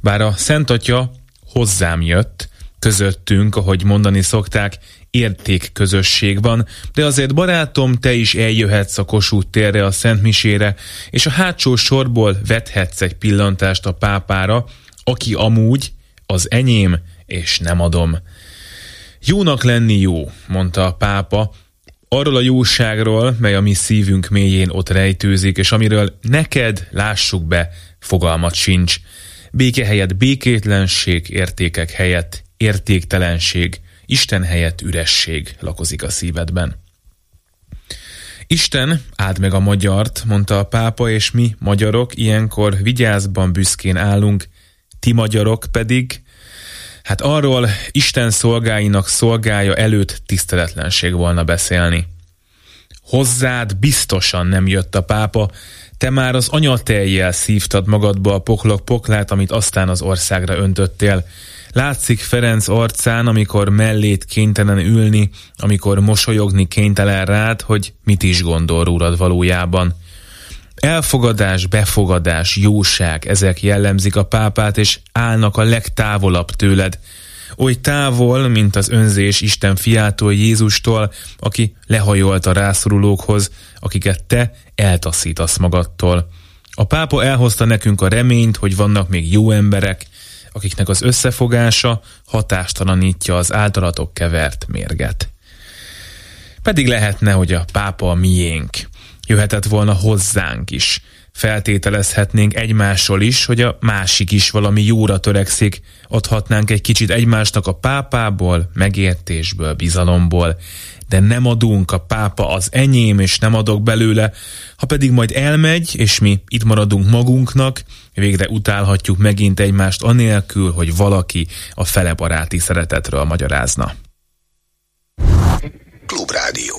Bár a Szent Atya hozzám jött, közöttünk, ahogy mondani szokták, értékközösség van, de azért barátom, te is eljöhetsz a Kossuth térre a Szent Misére, és a hátsó sorból vethetsz egy pillantást a pápára, aki amúgy az enyém, és nem adom. Jónak lenni jó, mondta a pápa, arról a jóságról, mely a mi szívünk mélyén ott rejtőzik, és amiről neked, lássuk be, fogalmat sincs. Béke helyett békétlenség, értékek helyett értéktelenség, Isten helyett üresség lakozik a szívedben. Isten, áld meg a magyart, mondta a pápa, és mi, magyarok, ilyenkor vigyázban büszkén állunk, ti magyarok pedig, hát arról Isten szolgáinak szolgája előtt tiszteletlenség volna beszélni. Hozzád biztosan nem jött a pápa, Te már az anyatejjel szívtad magadba a poklok poklát, amit aztán az országra öntöttél. Látszik Ferenc arcán, amikor mellét kénytelen ülni, amikor mosolyogni kénytelen rád, hogy mit is gondol rólad valójában. Elfogadás, befogadás, jóság, ezek jellemzik a pápát, és állnak a legtávolabb tőled. Oly távol, mint az önzés Isten fiától, Jézustól, aki lehajolt a rászorulókhoz, akiket te eltaszítasz magadtól. A pápa elhozta nekünk a reményt, hogy vannak még jó emberek, akiknek az összefogása hatástalanítja az általatok kevert mérget. Pedig lehetne, hogy a pápa a miénk. Jöhetett volna hozzánk is. Feltételezhetnénk egymásról is, hogy a másik is valami jóra törekszik, adhatnánk egy kicsit egymásnak a pápából, megértésből, bizalomból, de nem adunk, a pápa az enyém, és nem adok belőle, ha pedig majd elmegy, és mi itt maradunk magunknak, végre utálhatjuk megint egymást anélkül, hogy valaki a fele baráti szeretetről magyarázna. Klubrádió.